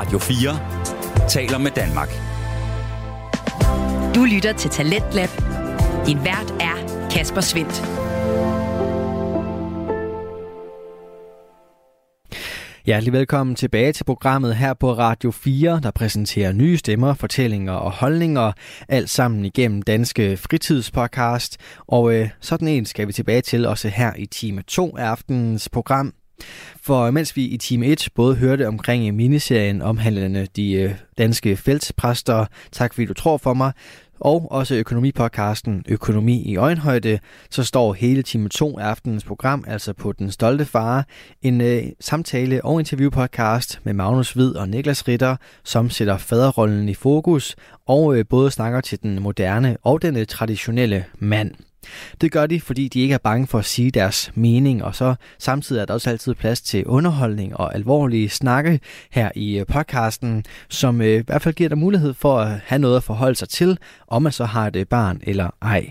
Radio 4 taler med Danmark. Du lytter til Talentlab. Din vært er Kasper Svendt. Hjertelig velkommen tilbage til programmet her på Radio 4, der præsenterer nye stemmer, fortællinger og holdninger, alt sammen igennem Danske Fritidspodcast. Og øh, sådan en skal vi tilbage til også her i time 2 af aftenens program. For mens vi i time 1 både hørte omkring miniserien omhandlende de øh, danske feltpræster, tak fordi du tror for mig, og også økonomipodcasten Økonomi i øjenhøjde, så står hele time 2 af aftenens program, altså på Den Stolte Far, en øh, samtale- og interviewpodcast med Magnus Hvid og Niklas Ritter, som sætter faderrollen i fokus og øh, både snakker til den moderne og den øh, traditionelle mand. Det gør de, fordi de ikke er bange for at sige deres mening, og så samtidig er der også altid plads til underholdning og alvorlige snakke her i øh, podcasten, som øh, i hvert fald giver dig mulighed for at have noget at forholde sig til, om man så har et øh, barn eller ej.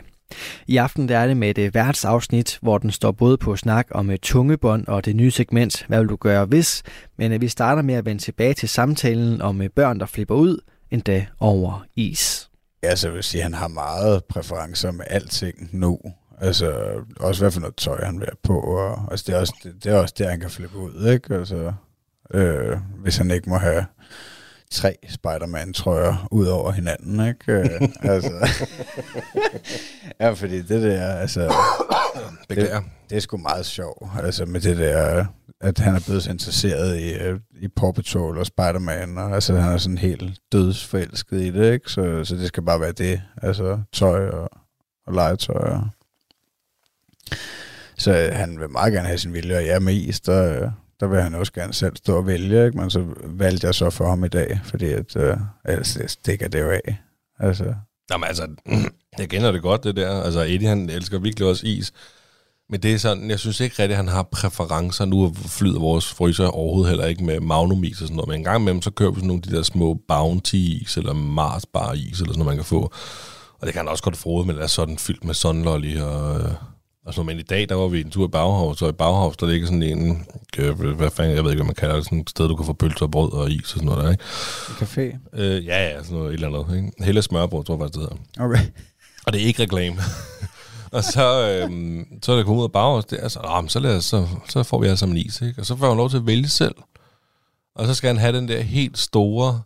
I aften der er det med et værtsafsnit, hvor den står både på snak om et tungebånd og det nye segment, hvad vil du gøre hvis, men vi starter med at vende tilbage til samtalen om børn, der flipper ud, endda over is. Ja, så vil sige, at han har meget præferencer med alting nu. Altså, også hvad for noget tøj han vil have på. Og, altså, det er, også, det, det er også der, han kan flippe ud, ikke? Altså, øh, hvis han ikke må have tre Spider-Man-trøjer ud over hinanden, ikke? Øh, altså, ja, fordi det der, altså... Det, det er sgu meget sjovt, altså med det der, at han er blevet så interesseret i, øh, i Paw Patrol og Spider-Man, og altså han er sådan helt dødsforelsket i det, ikke? Så, så det skal bare være det, altså tøj og, og legetøj. Og. Så øh, han vil meget gerne have sin vilje, og ja, mest, der, øh, der vil han også gerne selv stå og vælge, ikke? men så valgte jeg så for ham i dag, fordi at, øh, ellers det stikker det jo af. Altså. Jamen altså, jeg kender det godt, det der. Altså, Eddie, han elsker virkelig også is. Men det er sådan, jeg synes ikke rigtigt, at han har præferencer. Nu flyder vores fryser overhovedet heller ikke med magnumis og sådan noget. Men en gang imellem, så kører vi sådan nogle af de der små bounty-is, eller Mars bar is, eller sådan noget, man kan få. Og det kan han også godt frode, men det er sådan fyldt med sunlolly og, og sådan Men i dag, der var vi en tur i Bauhaus, og i Bauhaus, der ligger sådan en, øh, hvad fanden, jeg ved ikke, hvad man kalder det, sådan et sted, du kan få pølser og brød og is og sådan noget der, ikke? En café? Øh, ja, ja, sådan noget, et eller andet, ikke? Hele smørbrød, tror jeg faktisk, det hedder. Okay. Og det er ikke reklame. Og så, øhm, så er det kommet ud af bagårs, det er så, ah, så, lad os, så, så får vi altså en is, ikke? Og så får han lov til at vælge selv. Og så skal han have den der helt store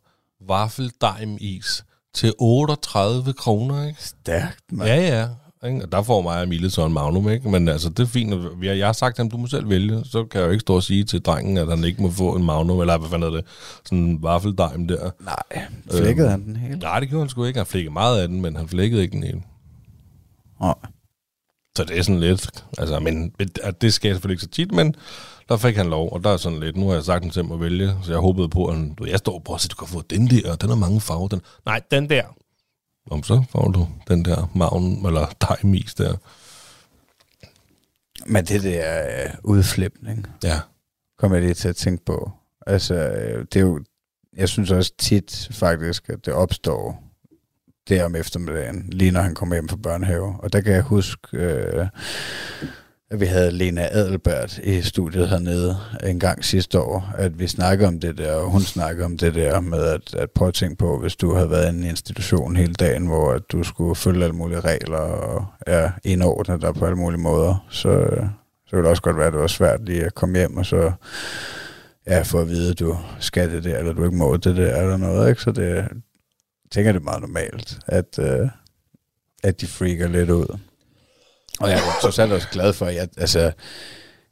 waffeldaim-is til 38 kroner, ikke? Stærkt, man. Ja, ja. Ikke? Og der får mig Emilie så en magnum, ikke? Men altså, det er fint. Jeg har sagt til ham, du må selv vælge. Så kan jeg jo ikke stå og sige til drengen, at han ikke må få en magnum, eller hvad fanden er det? Sådan en waffeldaim der. Nej, flækkede øhm, han den hele? Nej, det gjorde han sgu ikke. Han flækkede meget af den, men han flækkede ikke den hele. Nej. Så det er sådan lidt, altså, men det sker selvfølgelig ikke så tit, men der fik han lov, og der er sådan lidt, nu har jeg sagt til at vælge, så jeg håbede på, at han, jeg står på, at du kan få den der, og den har mange farver. Den, nej, den der. Om så får du den der magen, eller dejmis der. Men det der uh, udflipning, ja. kommer jeg lige til at tænke på. Altså, det er jo, jeg synes også tit faktisk, at det opstår der om eftermiddagen, lige når han kom hjem fra børnehave. Og der kan jeg huske, øh, at vi havde Lena Adelbert i studiet hernede en gang sidste år, at vi snakkede om det der, og hun snakkede om det der med at, at prøve at tænke på, hvis du havde været i en institution hele dagen, hvor at du skulle følge alle mulige regler og er indordnet der på alle mulige måder, så, så ville det også godt være, at det var svært lige at komme hjem og så ja, få at vide, at du skal det der, eller du ikke må det der, eller noget, ikke? Så det, tænker, det er meget normalt, at, øh, at de freaker lidt ud. Og jeg er trods alt også glad for, at jeg, altså,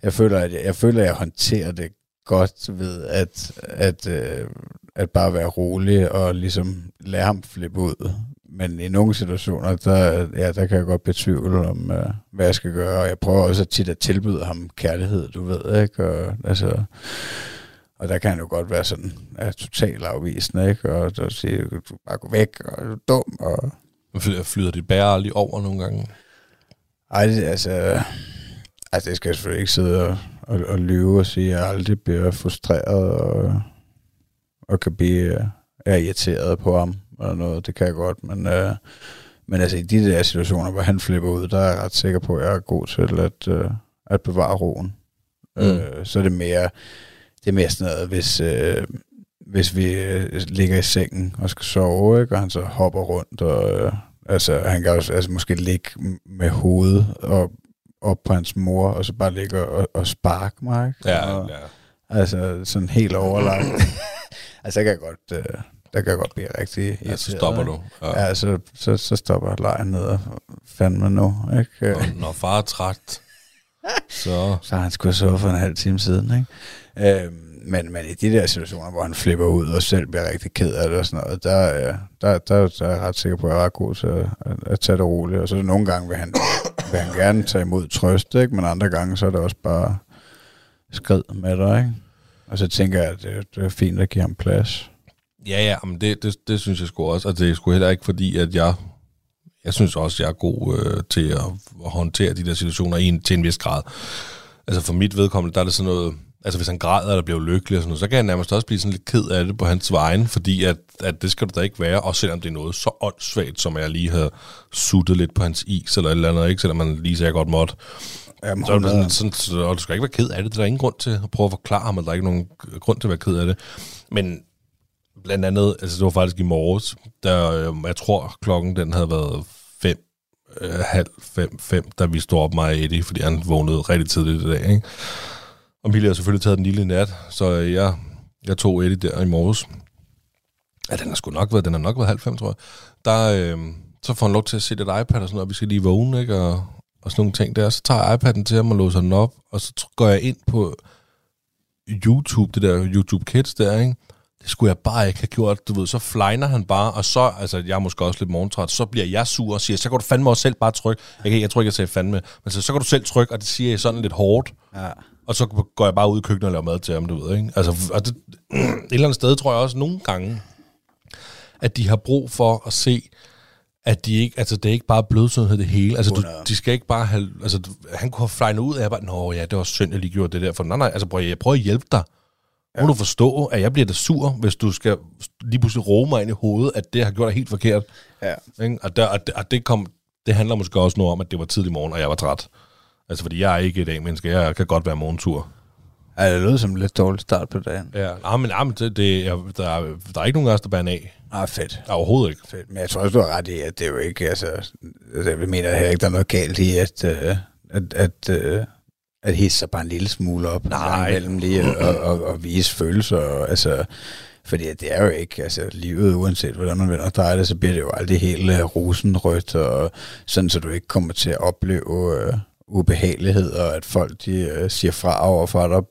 jeg føler, at jeg, jeg føler, at jeg håndterer det godt ved at, at, øh, at bare være rolig og ligesom lade ham flippe ud. Men i nogle situationer, der, ja, der kan jeg godt betvivle om, øh, hvad jeg skal gøre. Og jeg prøver også tit at tilbyde ham kærlighed, du ved, ikke? Og, altså, og der kan han jo godt være sådan ja, totalt afvisende, ikke? Og så siger du bare gå væk, og du er dum. Og... Flyder dit bære lige over nogle gange? Ej, det, altså, altså, det skal jeg selvfølgelig ikke sidde og, og, og lyve og sige, at jeg aldrig bliver frustreret og, og kan blive er irriteret på ham eller noget. Det kan jeg godt, men, øh, men altså i de der situationer, hvor han flipper ud, der er jeg ret sikker på, at jeg er god til at, øh, at bevare roen. Mm. Øh, så er det mere det er mere sådan noget, hvis, øh, hvis vi øh, ligger i sengen og skal sove, ikke? og han så hopper rundt, og øh, altså, han kan også altså, måske ligge med hovedet og op på hans mor, og så bare ligge og, og sparke mig. Ikke? Ja, og, ja. Altså sådan helt overlagt. altså, der kan jeg godt, øh, der kan jeg godt blive rigtig ja så stopper du. Ja. Ja, så, så, så stopper lejen ned og fandme nu. Ikke? Når, når far er træt, så... Så har han skulle have for en halv time siden. Ikke? Øhm, men, men i de der situationer, hvor han flipper ud og selv bliver rigtig ked af det og sådan noget, der, øh, der, der, der er jeg ret sikker på, at jeg er ret god til at, at, at tage det roligt. Og så nogle gange vil han, vil han gerne tage imod trøst, ikke? men andre gange så er det også bare skrid med dig. Ikke? Og så tænker jeg, at det, det er fint at give ham plads. Ja, ja, men det, det, det synes jeg sgu også. Og det er sgu heller ikke fordi, at jeg... Jeg synes også, jeg er god øh, til at, at håndtere de der situationer i en, til en vis grad. Altså for mit vedkommende, der er det sådan noget... Altså hvis han græder eller bliver lykkelig og sådan noget, så kan jeg nærmest også blive sådan lidt ked af det på hans vegne, fordi at, at det skal du da ikke være, også selvom det er noget så åndssvagt, som jeg lige havde suttet lidt på hans is eller et eller andet, ikke? selvom man lige sagde, godt måtte. Jamen, Så det sådan, 100. sådan, så, og du skal ikke være ked af det. Der er ingen grund til at prøve at forklare ham, at der er ikke nogen grund til at være ked af det. Men blandt andet, altså det var faktisk i morges, der, øh, jeg tror klokken den havde været fem, øh, halv fem, fem, da vi stod op mig og Eddie, fordi han vågnede rigtig tidligt i dag. Ikke? Og Mille har selvfølgelig taget den lille nat, så øh, jeg, jeg tog Eddie der i morges. Ja, den har sgu nok været, den har nok været halv fem, tror jeg. Der, øh, så får han lov til at se et iPad og sådan noget, og vi skal lige vågne, ikke? Og, og sådan nogle ting der. Så tager jeg iPad'en til ham og låser den op, og så går jeg ind på YouTube, det der YouTube Kids der, ikke? Det skulle jeg bare ikke have gjort, du ved. Så flejner han bare, og så, altså jeg er måske også lidt morgentræt, så bliver jeg sur og siger, så kan du fandme også selv bare trykke. Jeg, kan, jeg tror ikke, jeg sagde fandme, men så, så kan du selv trykke, og det siger jeg sådan lidt hårdt. Ja. Og så går jeg bare ud i køkkenet og laver mad til ham, du ved, ikke? Altså, og det, et eller andet sted tror jeg også nogle gange, at de har brug for at se, at de ikke, altså det er ikke bare blødsødenhed det hele. Altså du, 100. de skal ikke bare have, altså han kunne have flejnet ud af, bare, nå ja, det var synd, jeg lige gjorde det der. For nej, nej, altså prøv, jeg prøver at hjælpe dig. Ja. Må du forstå, at jeg bliver da sur, hvis du skal lige pludselig råbe mig ind i hovedet, at det jeg har gjort er helt forkert. Ja. Ikke? Og, der, og, det, og det, kom, det handler måske også noget om, at det var tidlig morgen, og jeg var træt. Altså, fordi jeg er ikke et dag menneske. Jeg kan godt være morgentur. Ja, det lød som en lidt dårlig start på dagen. Ja, nej, men, nej, men det, det, jeg, der, er, der er ikke nogen af os, der bærer en af. Ah, fedt. Overhovedet ikke. fedt. Men jeg tror også, du har ret i, at det er jo ikke, altså, altså jeg mener heller ikke, der er noget galt i, at, øh, at, at, øh, at hisse sig bare en lille smule op. Nej. Mellem lige og, og, og vise følelser, og, altså, fordi det er jo ikke, altså livet, uanset hvordan man vender drejer det, så bliver det jo aldrig helt uh, rosenrødt, og sådan, så du ikke kommer til at opleve uh, ubehagelighed, og at folk de uh, siger fra over for dig,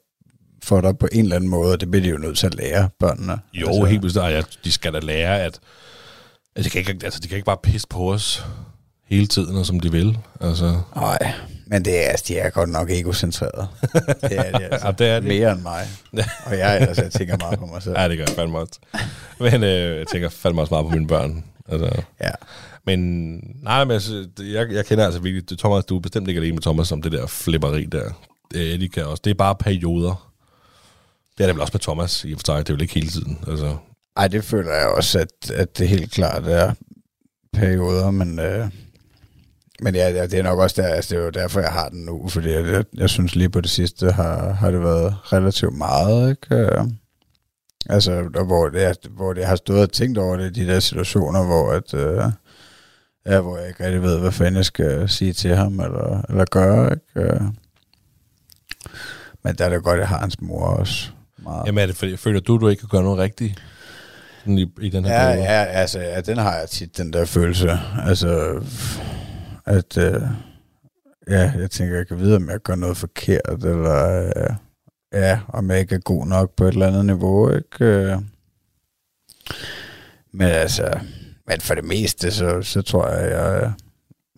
for dig på en eller anden måde, og det bliver de jo nødt til at lære børnene. Jo, altså, helt bestemt. Ja, de skal da lære, at, at de, kan ikke, altså, de kan ikke bare pisse på os hele tiden, og som de vil. Altså, Nej, men det er, altså, de er godt nok egocentreret. Det er de altså. Ja, det er de. Mere end mig. Og jeg, altså, jeg tænker meget på mig selv. ja, det gør jeg fandme også. Men øh, jeg tænker fandme også meget på mine børn. Altså, Ja. men nej, men altså, jeg, jeg kender altså virkelig, Thomas, du er bestemt ikke alene med Thomas om det der flipperi der. Det, er de kan også. Det er bare perioder. Det er det vel også med Thomas i og for sig. Det er vel ikke hele tiden. Altså, Ej, det føler jeg også, at, at det helt klart er perioder, men, øh, men ja, ja, det er nok også der, altså, det er jo derfor, jeg har den nu, fordi jeg, jeg, jeg synes lige på det sidste har, har det været relativt meget, ikke? Øh, Altså, der, hvor, det hvor det har stået og tænkt over det, de der situationer, hvor at, øh, ja, hvor jeg ikke rigtig ved, hvad fanden jeg skal sige til ham, eller, eller gøre, ikke? Øh. Men der er det godt, at jeg har hans mor også. Meget. jamen er det fordi, føler du, du ikke kan gøre noget rigtigt i, i den her Ja, periode? ja, altså, ja, den har jeg tit, den der følelse. Altså, at, øh, ja, jeg tænker, jeg kan vide, om jeg gør noget forkert, eller, øh, ja, om jeg ikke er god nok på et eller andet niveau, ikke? Øh, Men altså, men for det meste, så, så tror jeg, jeg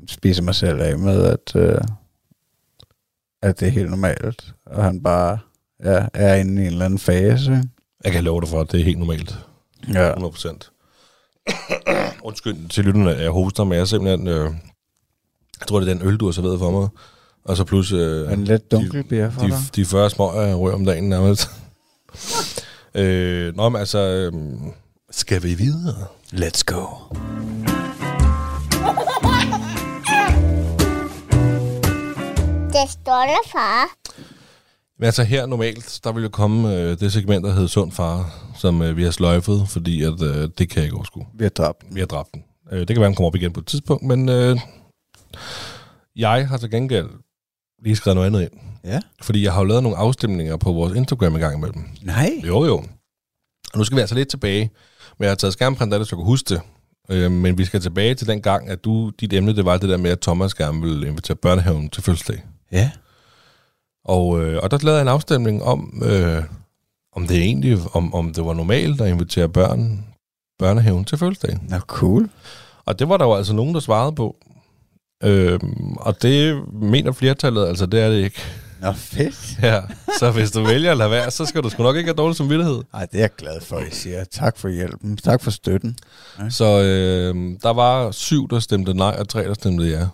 spiser mig selv af med, at, øh, at det er helt normalt, og han bare ja, er inde i en eller anden fase. Jeg kan love dig for, at det er helt normalt. Ja. 100 procent. Undskyld til lytterne, jeg hoster, men jeg er simpelthen... Øh, jeg tror, det er den øl, du har serveret for mig. Og så plus... Øh, En lidt dunkel bier for de, dig. de 40 små rører om dagen nærmest. øh, nå, men altså... Øh, skal vi videre? Let's go. Det står der, far. Men altså her normalt, der vil jo komme øh, det segment, der hedder Sund Far, som øh, vi har sløjfet, fordi at, øh, det kan jeg ikke overskue. Vi har dræbt den. Vi har dræbt den. Øh, det kan være, den kommer op igen på et tidspunkt, men øh, jeg har til gengæld lige skrevet noget andet ind. Ja. Fordi jeg har jo lavet nogle afstemninger på vores Instagram i gang imellem. Nej. Jo, jo. Og nu skal vi altså lidt tilbage. Men jeg har taget skærmprint af det, så jeg kan huske det. Øh, men vi skal tilbage til den gang, at du, dit emne, det var det der med, at Thomas gerne ville invitere børnehaven til fødselsdag. Ja. Og, øh, og der lavede jeg en afstemning om, øh, om det egentlig, om, om det var normalt at invitere børn, børnehaven til fødselsdag. Nå, cool. Og det var der jo altså nogen, der svarede på. Øhm, og det mener flertallet, altså det er det ikke. Nå, fedt. Ja, så hvis du vælger at lade være, så skal du sgu nok ikke have dårlig samvittighed. Ej, det er jeg glad for, I siger. Tak for hjælpen. Tak for støtten. Så øh, der var syv, der stemte nej, og tre, der stemte ja.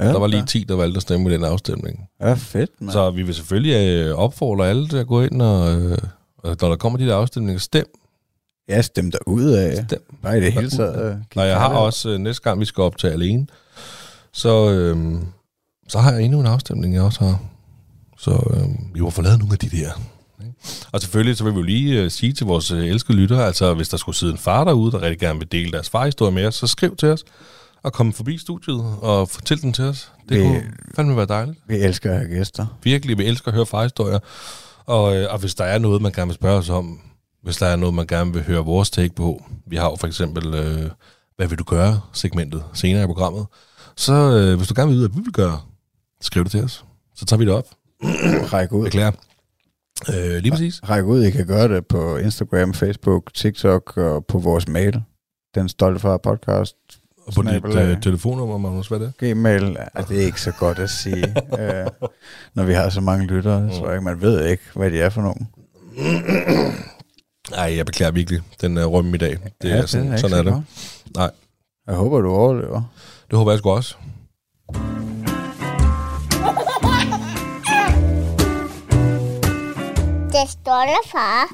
Ja, Der var lige 10, der valgte at stemme i den afstemning. Ja, fedt, mand. Så vi vil selvfølgelig øh, opfordre alle til at gå ind, og, øh, når der kommer de der afstemninger, stem. Jeg stemte dig ud af. Stem. Bare i det hele taget. øh, Og jeg har også, øh, næste gang vi skal optage alene, så, øh, så har jeg endnu en afstemning, jeg også har. Så øh, vi må få lavet nogle af de der. ikke? Og selvfølgelig så vil vi jo lige øh, sige til vores øh, elskede lyttere, altså hvis der skulle sidde en far derude, der rigtig gerne vil dele deres farhistorie med os, så skriv til os og kom forbi studiet og fortæl den til os. Det Vi- kunne fandme være dejligt. Vi elsker at have gæster. Virkelig, vi elsker at høre farhistorier. Og, øh, og hvis der er noget, man gerne vil spørge os om, hvis der er noget, man gerne vil høre vores take på, vi har jo for eksempel, øh, hvad vil du gøre, segmentet senere i programmet, så øh, hvis du gerne vil vide, hvad vi vil gøre, skriv det til os. Så tager vi det op. Ræk ud. Beklager. Øh, lige præcis. Ræk ud. I kan gøre det på Instagram, Facebook, TikTok og på vores mail. Den stolte far podcast. Og på dit øh, telefonnummer, Magnus, hvad er det? Gmail. Ja, det er ikke så godt at sige, øh, når vi har så mange lyttere. Så ikke, man ved ikke, hvad de er for nogen. Nej, jeg beklager virkelig. Den er rømme i dag. Det er sådan, ikke sådan så er det. godt. Nej, Jeg håber, du overlever. Det håber jeg sgu også. Det stolte far.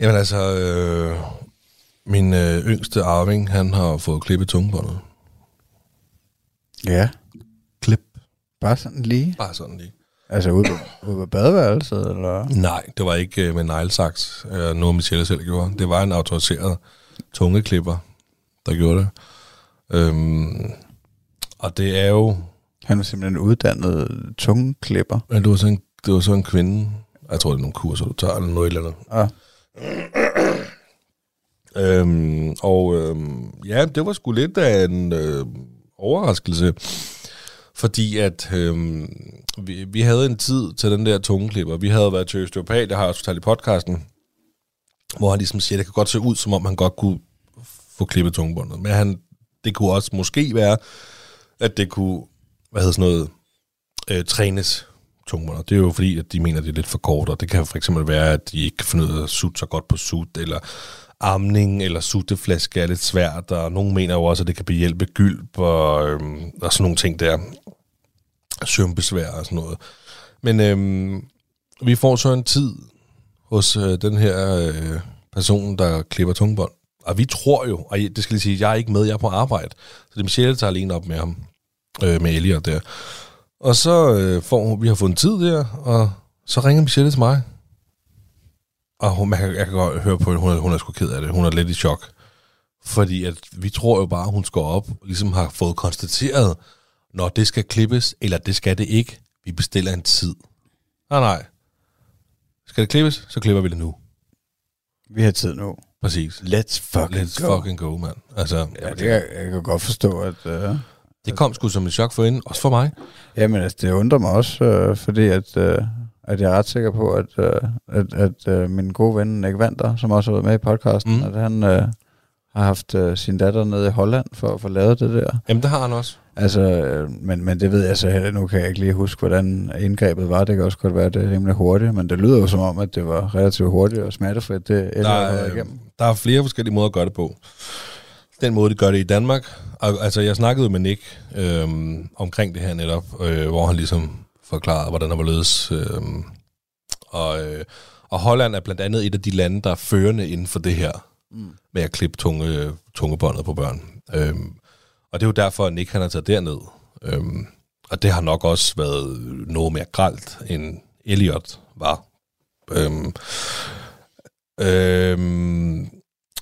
Jamen altså, øh, min øh, yngste arving, han har fået klippet tungebåndet. Ja. Klip. Bare sådan lige. Bare sådan lige. Altså ude på, ude på badeværelset, eller? Nej, det var ikke øh, med neglesaks, øh, noget Michelle selv gjorde. Det var en autoriseret tungeklipper, der gjorde det. Øhm, og det er jo... Han er simpelthen uddannet tungeklipper. Ja, det var sådan det var sådan en kvinde. Jeg tror, det er nogle kurser, du tager, eller noget eller andet. Ah. Øhm, og øhm, ja, det var sgu lidt af en øh, overraskelse, fordi at øhm, vi, vi havde en tid til den der tungeklipper. Vi havde været til Østeuropa, det har jeg også fortalt i podcasten, hvor han ligesom siger, det kan godt se ud, som om han godt kunne få klippet tungebåndet. Men han, det kunne også måske være, at det kunne, hvad hedder sådan noget, øh, trænes tungebåndet. Det er jo fordi, at de mener, at det er lidt for kort, og det kan for eksempel være, at de ikke kan finde ud af at sutte så godt på sut, eller amning eller sutteflaske er lidt svært, og nogen mener jo også, at det kan behjælpe gylp og, øhm, og sådan nogle ting der. Søvnbesvær og sådan noget. Men øhm, vi får så en tid hos øh, den her øh, person, der klipper tungbånd, og vi tror jo, og det skal lige sige, jeg er ikke med, jeg er på arbejde. Så det er Michelle, der tager alene op med ham, øh, med Elliot der. Og så øh, får vi har fået en tid der, og så ringer Michelle til mig. Og hun, man kan, jeg kan godt høre på hende, hun er, hun er sgu ked af det. Hun er lidt i chok. Fordi at vi tror jo bare, at hun skal op og ligesom har fået konstateret, når det skal klippes, eller det skal det ikke. Vi bestiller en tid. Nej, nej. Skal det klippes, så klipper vi det nu. Vi har tid nu. Præcis. Let's fucking Let's go. fucking go, mand. Altså, Ja, det kan, jeg kan godt forstå, at... Uh, det kom sgu som et chok for hende, også for mig. jamen, altså, det undrer mig også, uh, fordi at, uh, at jeg er ret sikker på, at, uh, at, at uh, min gode ven Nick Vanter, som også har været med i podcasten, Mm. at han uh, har haft uh, sin datter nede i Holland for at få lavet det der. Jamen, det har han også. Altså, øh, men, men det ved jeg så heller Nu kan jeg ikke lige huske, hvordan indgrebet var. Det kan også godt være, at det er rimelig hurtigt. Men det lyder jo som om, at det var relativt hurtigt og smertefrit, det Der er, været øh, igennem. der er flere forskellige måder at gøre det på. Den måde, de gør det i Danmark. Altså, jeg snakkede med Nick øhm, omkring det her netop, øh, hvor han ligesom forklarede, hvordan der var ledes. Øhm, og, øh, og Holland er blandt andet et af de lande, der er førende inden for det her, mm. med at klippe tunge, tungebåndet på børn. Øhm, og det er jo derfor, at Nick han har taget derned. Øhm, og det har nok også været noget mere gralt, end Elliot var. Øhm, Øhm,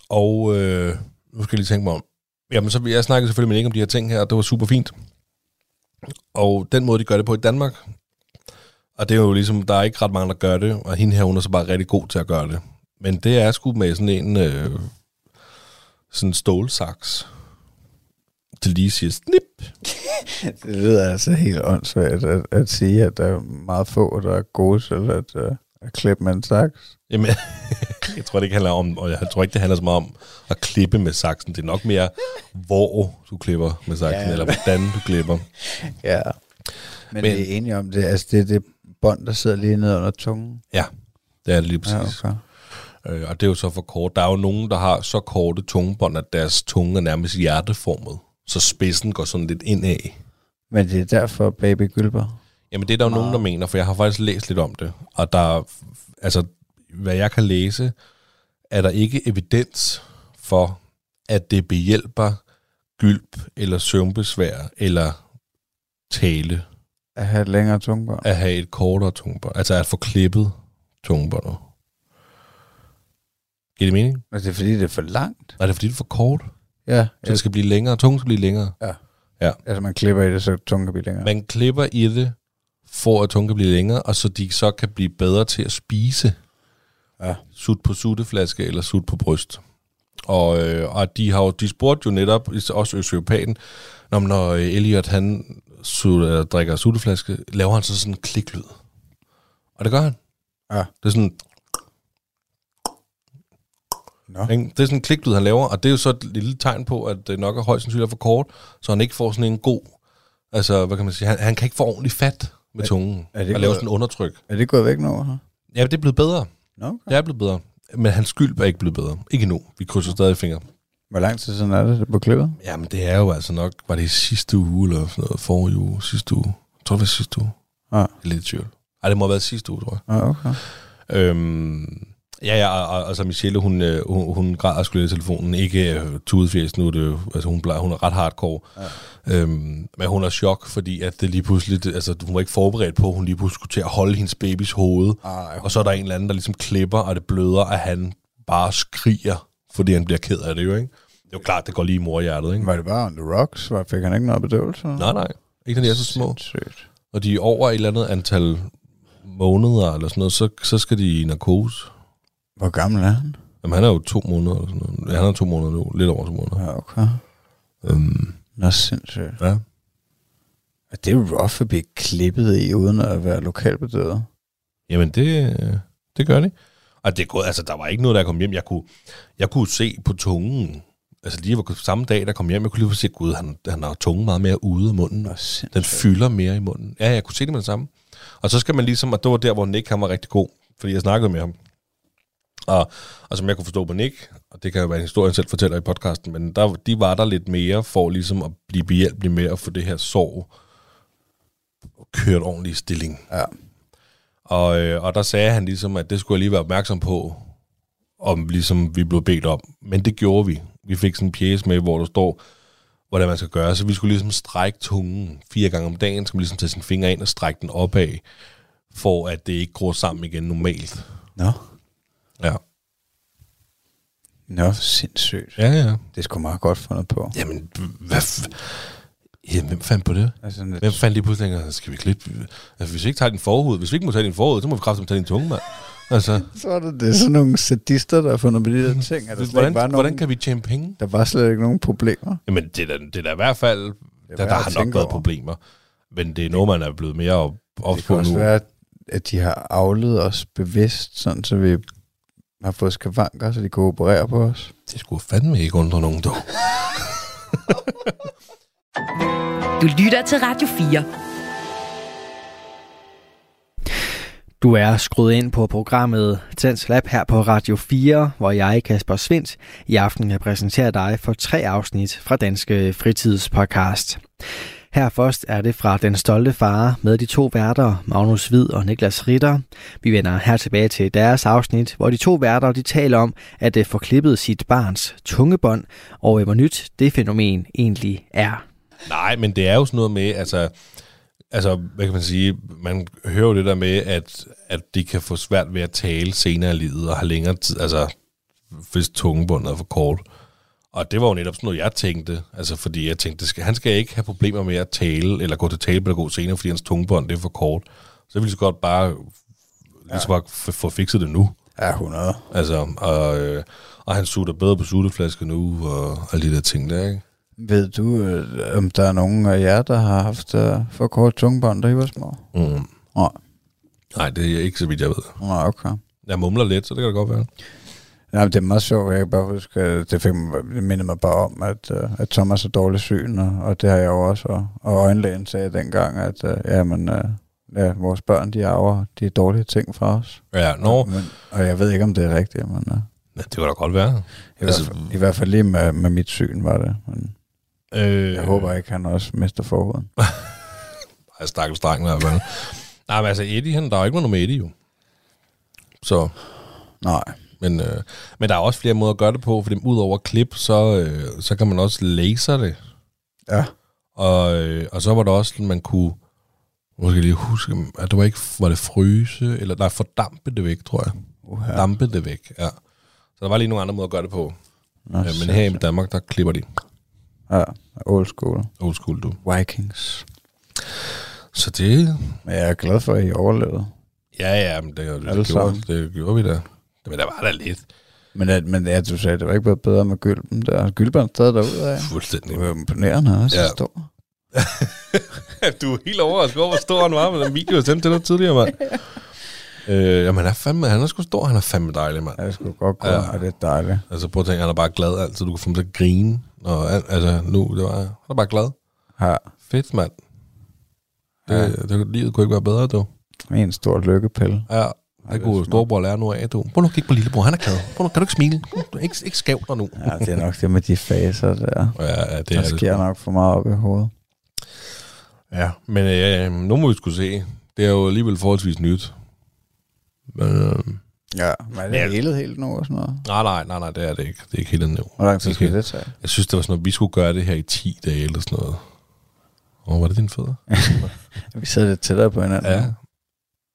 og øh, nu skal jeg lige tænke mig om. Jamen, så jeg snakkede selvfølgelig med Nick om de her ting her, og det var super fint. Og den måde, de gør det på i Danmark, og det er jo ligesom, der er ikke ret mange, der gør det, og hende her, hun er så bare rigtig god til at gøre det. Men det er sgu med sådan en øh, sådan en stålsaks, til lige siger snip. Det lyder altså helt åndssvagt at, at sige, at der er meget få, der er gode til at, uh, at klippe med en saks. Jamen, jeg tror det ikke handler om, og jeg tror ikke, det handler så meget om at klippe med saksen. Det er nok mere, hvor du klipper med saksen, Ja. eller hvordan du klipper. Ja. Men, Men- det er enige om det. Altså, det er det bånd, der sidder lige nede under tungen. Ja, det er det lige præcis. Ja, okay. Øh, og det er jo så for kort. Der er jo nogen, der har så korte tungebånd, at deres tunge er nærmest hjerteformet. Så spidsen går sådan lidt indad. Men det er derfor baby gylper. Jamen det er der jo nogen, der mener, for jeg har faktisk læst lidt om det. Og der er, altså, hvad jeg kan læse, er der ikke evidens for, at det behjælper gylp eller søvnbesvær eller tale At have et længere tungebånd. at have et kortere tungebånd. Altså at få klippet tungebåndet. Giver det mening? Men det er fordi, det er for langt. Er det fordi, det er for kort? Ja. Så det skal blive længere, tungen skal blive længere. Altså, man klipper i det, så tungen kan blive længere. Man klipper i det, for at tungen kan blive længere, og så de så kan blive bedre til at spise. Ja. Sut på sutteflaske eller sut på bryst. Og, øh, og de har jo, de spurgte jo netop, også østeuropæen, når, når øh, Elliot han su, øh, drikker sutteflaske, laver han så sådan en kliklyd. Og det gør han. Ja. Det er sådan, Nå. ikke? det er sådan en kliklyd, han laver, og det er jo så et lille tegn på, at det nok er højst sandsynligt for kort, så han ikke får sådan en god, altså, hvad kan man sige, han, han kan ikke få ordentligt fat med tungen, er det og lave sådan en undertryk. Er det gået væk nu? Her? Ja, det er blevet bedre. Nå, okay. Det er blevet bedre. Men hans skyld er ikke blevet bedre. Ikke endnu. Vi krydser stadig fingre. Hvor lang tid siden er det, det er på klippet? Jamen, det er jo altså nok, var det sidste uge, eller sådan noget, forrige uge, sidste uge. Jeg tror, det var sidste uge. Ja. Jeg er lidt i tvivl. Ej, det må have været sidste uge, tror jeg. Ja, okay. Øhm, ja, ja, og, og, altså Michelle, hun, øh, hun, hun græder skulle i telefonen. Ikke øh, tudefjæs nu, det, altså hun, plejer, hun er ret hardcore. Ja. Øhm, men hun er chok, fordi at det lige pludselig, det, altså hun var ikke forberedt på, at hun lige pludselig skulle til at holde hendes babys hoved. Ej, Og så er der en eller anden, der ligesom klipper, og det bløder, at han bare skriger, fordi han bliver ked af det jo, ikke? Det er jo klart, det går lige i morhjertet, ikke? Var det bare on the rocks? Var, fik han ikke noget bedøvelse? Nej, nej. Ikke når de er så små. Sindssygt. Og de er over et eller andet antal måneder, eller sådan noget, så, så skal de i narkose. Hvor gammel er han? Jamen, han er jo to måneder, eller sådan noget. Han er to måneder nu. Lidt over to måneder. Ja, okay. Øhm, Nå, sindssygt. ja. Ja, Det er rough at blive klippet i, uden at være lokalbedøvet. Jamen, det, det gør det. Og det er gået, altså, der var ikke noget, der kom hjem. Jeg kunne, jeg kunne se på tungen, altså lige var samme dag, der kom hjem, jeg kunne lige se, gud, han, han har tungen meget mere ude af munden. Nå, Den fylder mere i munden. Ja, jeg kunne se det med det samme. Og så skal man ligesom, og det var der, hvor Nick han var rigtig god, fordi jeg snakkede med ham. Og, og som jeg kunne forstå på Nick, og det kan jo være en historie, han selv fortæller i podcasten, men der, de var der lidt mere for ligesom at blive behjælpelig med at få det her sorg kørt ordentligt i stilling. Ja. Og, øh, og der sagde han ligesom, at det skulle jeg lige være opmærksom på, om ligesom vi blev bedt om. Men det gjorde vi. Vi fik sådan en pjæse med, hvor der står, hvordan man skal gøre. Så vi skulle ligesom strække tungen fire gange om dagen, så man ligesom tage sin finger ind og strække den opad, for at det ikke gror sammen igen normalt. Nå. Ja. Nå, sindssygt. Ja, ja. Det er sgu meget godt fundet på. Jamen, hvad f- ja, hvem fandt på det? Altså, lidt, Hvem fandt lige pludselig, at skal vi klippe? Altså, hvis vi ikke tager din forhud, hvis vi ikke må tage din forhud, så må vi kraftigt tage din tunge, mand. Altså, så er det, det er sådan nogle sadister, der har fundet på de der ting. Er der, hvordan, var nogen, hvordan kan vi tjene penge? der var slet ikke nogen problemer. Jamen, det er da, det er da i hvert fald, der, der har nok været over. problemer. Men det er noget, man er blevet mere op, op Det kan på også nu. være, at- at de har afledt os bevidst, sådan så vi har fået skavanker, så de kan operere på os. Det skulle fandme ikke undre nogen, dog. Du lytter til Radio 4. Du er skruet ind på programmet Tens Lab her på Radio 4, hvor jeg, Kasper Svendt, i aften kan præsentere dig for tre afsnit fra Danske Fritidspodcast. Her først er det fra Den Stolte Far med de to værter, Magnus Hvid og Niklas Ritter. Vi vender her tilbage til deres afsnit, hvor de to værter de taler om at øh, få klippet sit barns tungebånd, og øh, hvor nyt det fænomen egentlig er. Nej, men det er jo sådan noget med, altså, altså, hvad kan man sige, man hører jo det der med, at, at de kan få svært ved at tale senere i livet og har længere tid, altså hvis tungebåndet er for kort. Og det var jo netop sådan noget, jeg tænkte. Altså, fordi jeg tænkte, skal, han skal ikke have problemer med at tale, eller gå til talepædagog senere, fordi hans tungebånd det er for kort. Så ville så godt bare, lige så bare f- få fikset det nu. Ja, 100. Altså, og, øh, og han sutter bedre på sutteflasker nu, og alle de der ting der, ikke? Ved du, øh, om der er nogen af jer, der har haft øh, for kort tungebånd, da I var små? Mm. Nej. Nej, det er ikke så vidt, jeg ved. Nej, okay. Jeg mumler lidt, så det kan det godt være. Ja, det er meget sjovt. Jeg kan bare huske, det, fik, det mindede mig bare om, at, øh, at Thomas er dårlig syn, og, og det har jeg jo også. Og, og øjenlægen sagde dengang, at øh, jamen, øh, ja, vores børn, de arver de dårlige ting fra os. Ja, nå, Men, og jeg ved ikke, om det er rigtigt, men øh, ja, det kan da godt være. i, Altså- hvert fald, i hvert fald lige med, med mit syn var det. Men Øh, jeg håber ikke, han også mister forhuden. Jeg stakkels dreng i hvert fald. Nej, men altså Eddie, han, der er jo ikke noget med Eddie jo. Så, Nej. Men, øh, men der er også flere måder at gøre det på, for udover klip, så, øh, så kan man også laser det. Ja. Og, øh, og så var der også, man kunne, nu skal jeg lige huske, at det var ikke, var det fryse, eller nej, fordampe det væk, tror jeg. Ja. Dampe det væk, ja. Så der var lige nogle andre måder at gøre det på. Nå, Ja, men her i Danmark, der klipper de. Ja, old school. Old school, du. Vikings. Så det, Men jeg er glad for, at I overlevede. ja, ja, men det, det, det, gjorde, det gjorde vi da. Men der var der lidt. Men, at, men ja, du sagde, det var ikke blevet bedre med gylden der. Gylden stadig derude af. Fuldstændig. Det var imponerende også. Ja. Stor. du er helt overrasket over, hvor stor han var med den video, jeg sendte til dig tidligere, mand. øh, jamen, han er fandme, han er sgu stor, han er fandme dejlig, mand. Ja, det skulle godt gå, Ja. og det er dejligt. Altså, prøv at tænke, han er bare glad altid, du kan få ham til at grine. Og, al- altså, nu, det var, han er bare glad. Ja, Fedt, mand. Det, ja. det, livet kunne ikke være bedre, du. en stor lykkepille. Ja, det det er kunne smart. storebror lære nu af, du. Prøv nu at kigge på lillebror, han er glad. Prøv nu, kan du ikke smile? Du er ikke, ikke skæv dig nu. Ja, det er nok det med de faser der. Ja, ja, det Det er der det. sker nok for meget op i hovedet. Ja, men øh, nu må vi skulle se. Det er jo alligevel forholdsvis nyt. Men, øh, Ja, men er det Ja. helet helt nu og sådan noget? nej, nej, nej, nej, det er det ikke. Det er ikke helt endnu. Hvor lang tid skal det tage? Jeg synes, det var sådan noget, vi skulle gøre det her i 10 dage eller sådan noget. Åh, var det dine fødder? Vi sidder lidt tættere på hinanden. Ja.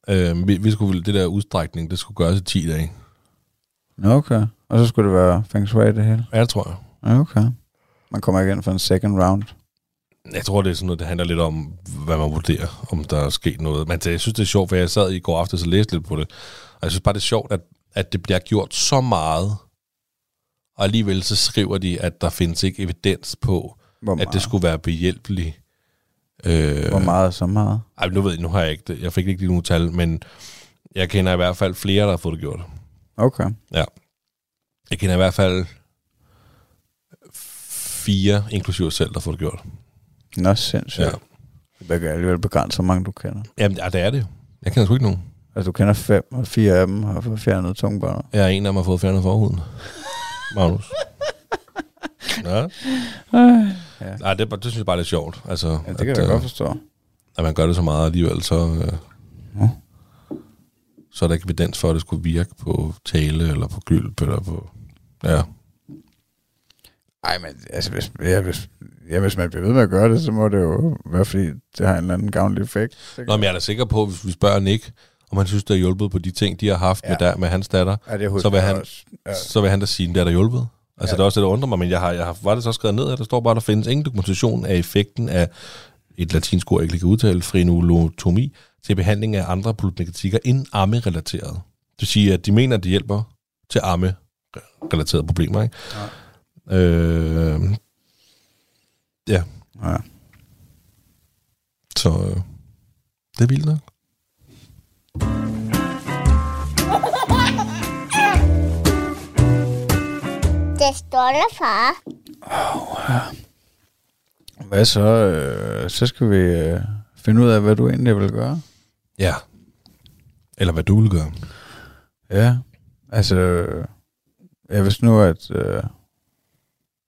Øh, vi, vi skulle, det der udstrækning, det skulle gøres i 10 dage. Okay. Og så skulle det være feng shui det hele? Ja, det tror jeg. Okay. Man kommer ikke ind for en second round. Jeg tror, det er sådan noget, det handler lidt om, hvad man vurderer, om der er sket noget. Men jeg synes, det er sjovt, for jeg sad i går aftes og læste lidt på det. Og jeg synes bare, det er sjovt, at, at det bliver gjort så meget, og alligevel så skriver de, at der findes ikke evidens på, at det skulle være behjælpeligt. Øh, Hvor meget så meget? Ej, nu ved jeg, nu har jeg ikke det. Jeg fik ikke lige nogen tal, men jeg kender i hvert fald flere, der har fået det gjort. Okay. Jeg kender i hvert fald fire, inklusive selv, der har fået det gjort. Nå, sindssygt. Ja. Ja. Det kan alligevel begrænse, hvor mange du kender. Jamen, ja, det er det. Jeg kender sgu ikke nogen. Altså, du kender fem, og fire af dem har fået fjernet tungebåndet. Jeg er en af dem, der har fået fjernet forhuden. Magnus. Ja. Ja. Nej, det, det synes jeg bare er sjovt. Altså, Ja, det kan at, jeg øh, godt forstå. At man gør det så meget alligevel, så, øh, Ja. så er der ikke evidens for, at det skulle virke på tale, eller på gylp, eller på... Ja. Nej, men altså, hvis, ja, hvis, ja, hvis man bliver ved med at gøre det, så må det jo være, fordi det har en eller anden gavnlig effekt. Nå, men jeg er da sikker på, hvis vi spørger Nick, om han synes, det har hjulpet på de ting, de har haft ja. med, der, med hans datter, ja, det så vil han- Også. Ja. så vil han da sige, at det er der hjulpet. Altså, ja. Det er også det, der undrer mig, men jeg har, jeg har, var det så skrevet ned, at der står bare, at der findes ingen dokumentation af effekten af et latinsk ord, jeg ikke kan udtale, frenulotomi, til behandling af andre problematikker end amme-relateret. Det vil sige, at de mener, at det hjælper til amme-relaterede problemer, ikke? Ja. Øh, ja, ja. så øh, det er vildt nok. Det står der, far. Hvad så? Øh, så skal vi øh, finde ud af, hvad du egentlig vil gøre. Ja. Eller hvad du vil gøre. Ja, altså, øh, jeg vidste nu, at, øh,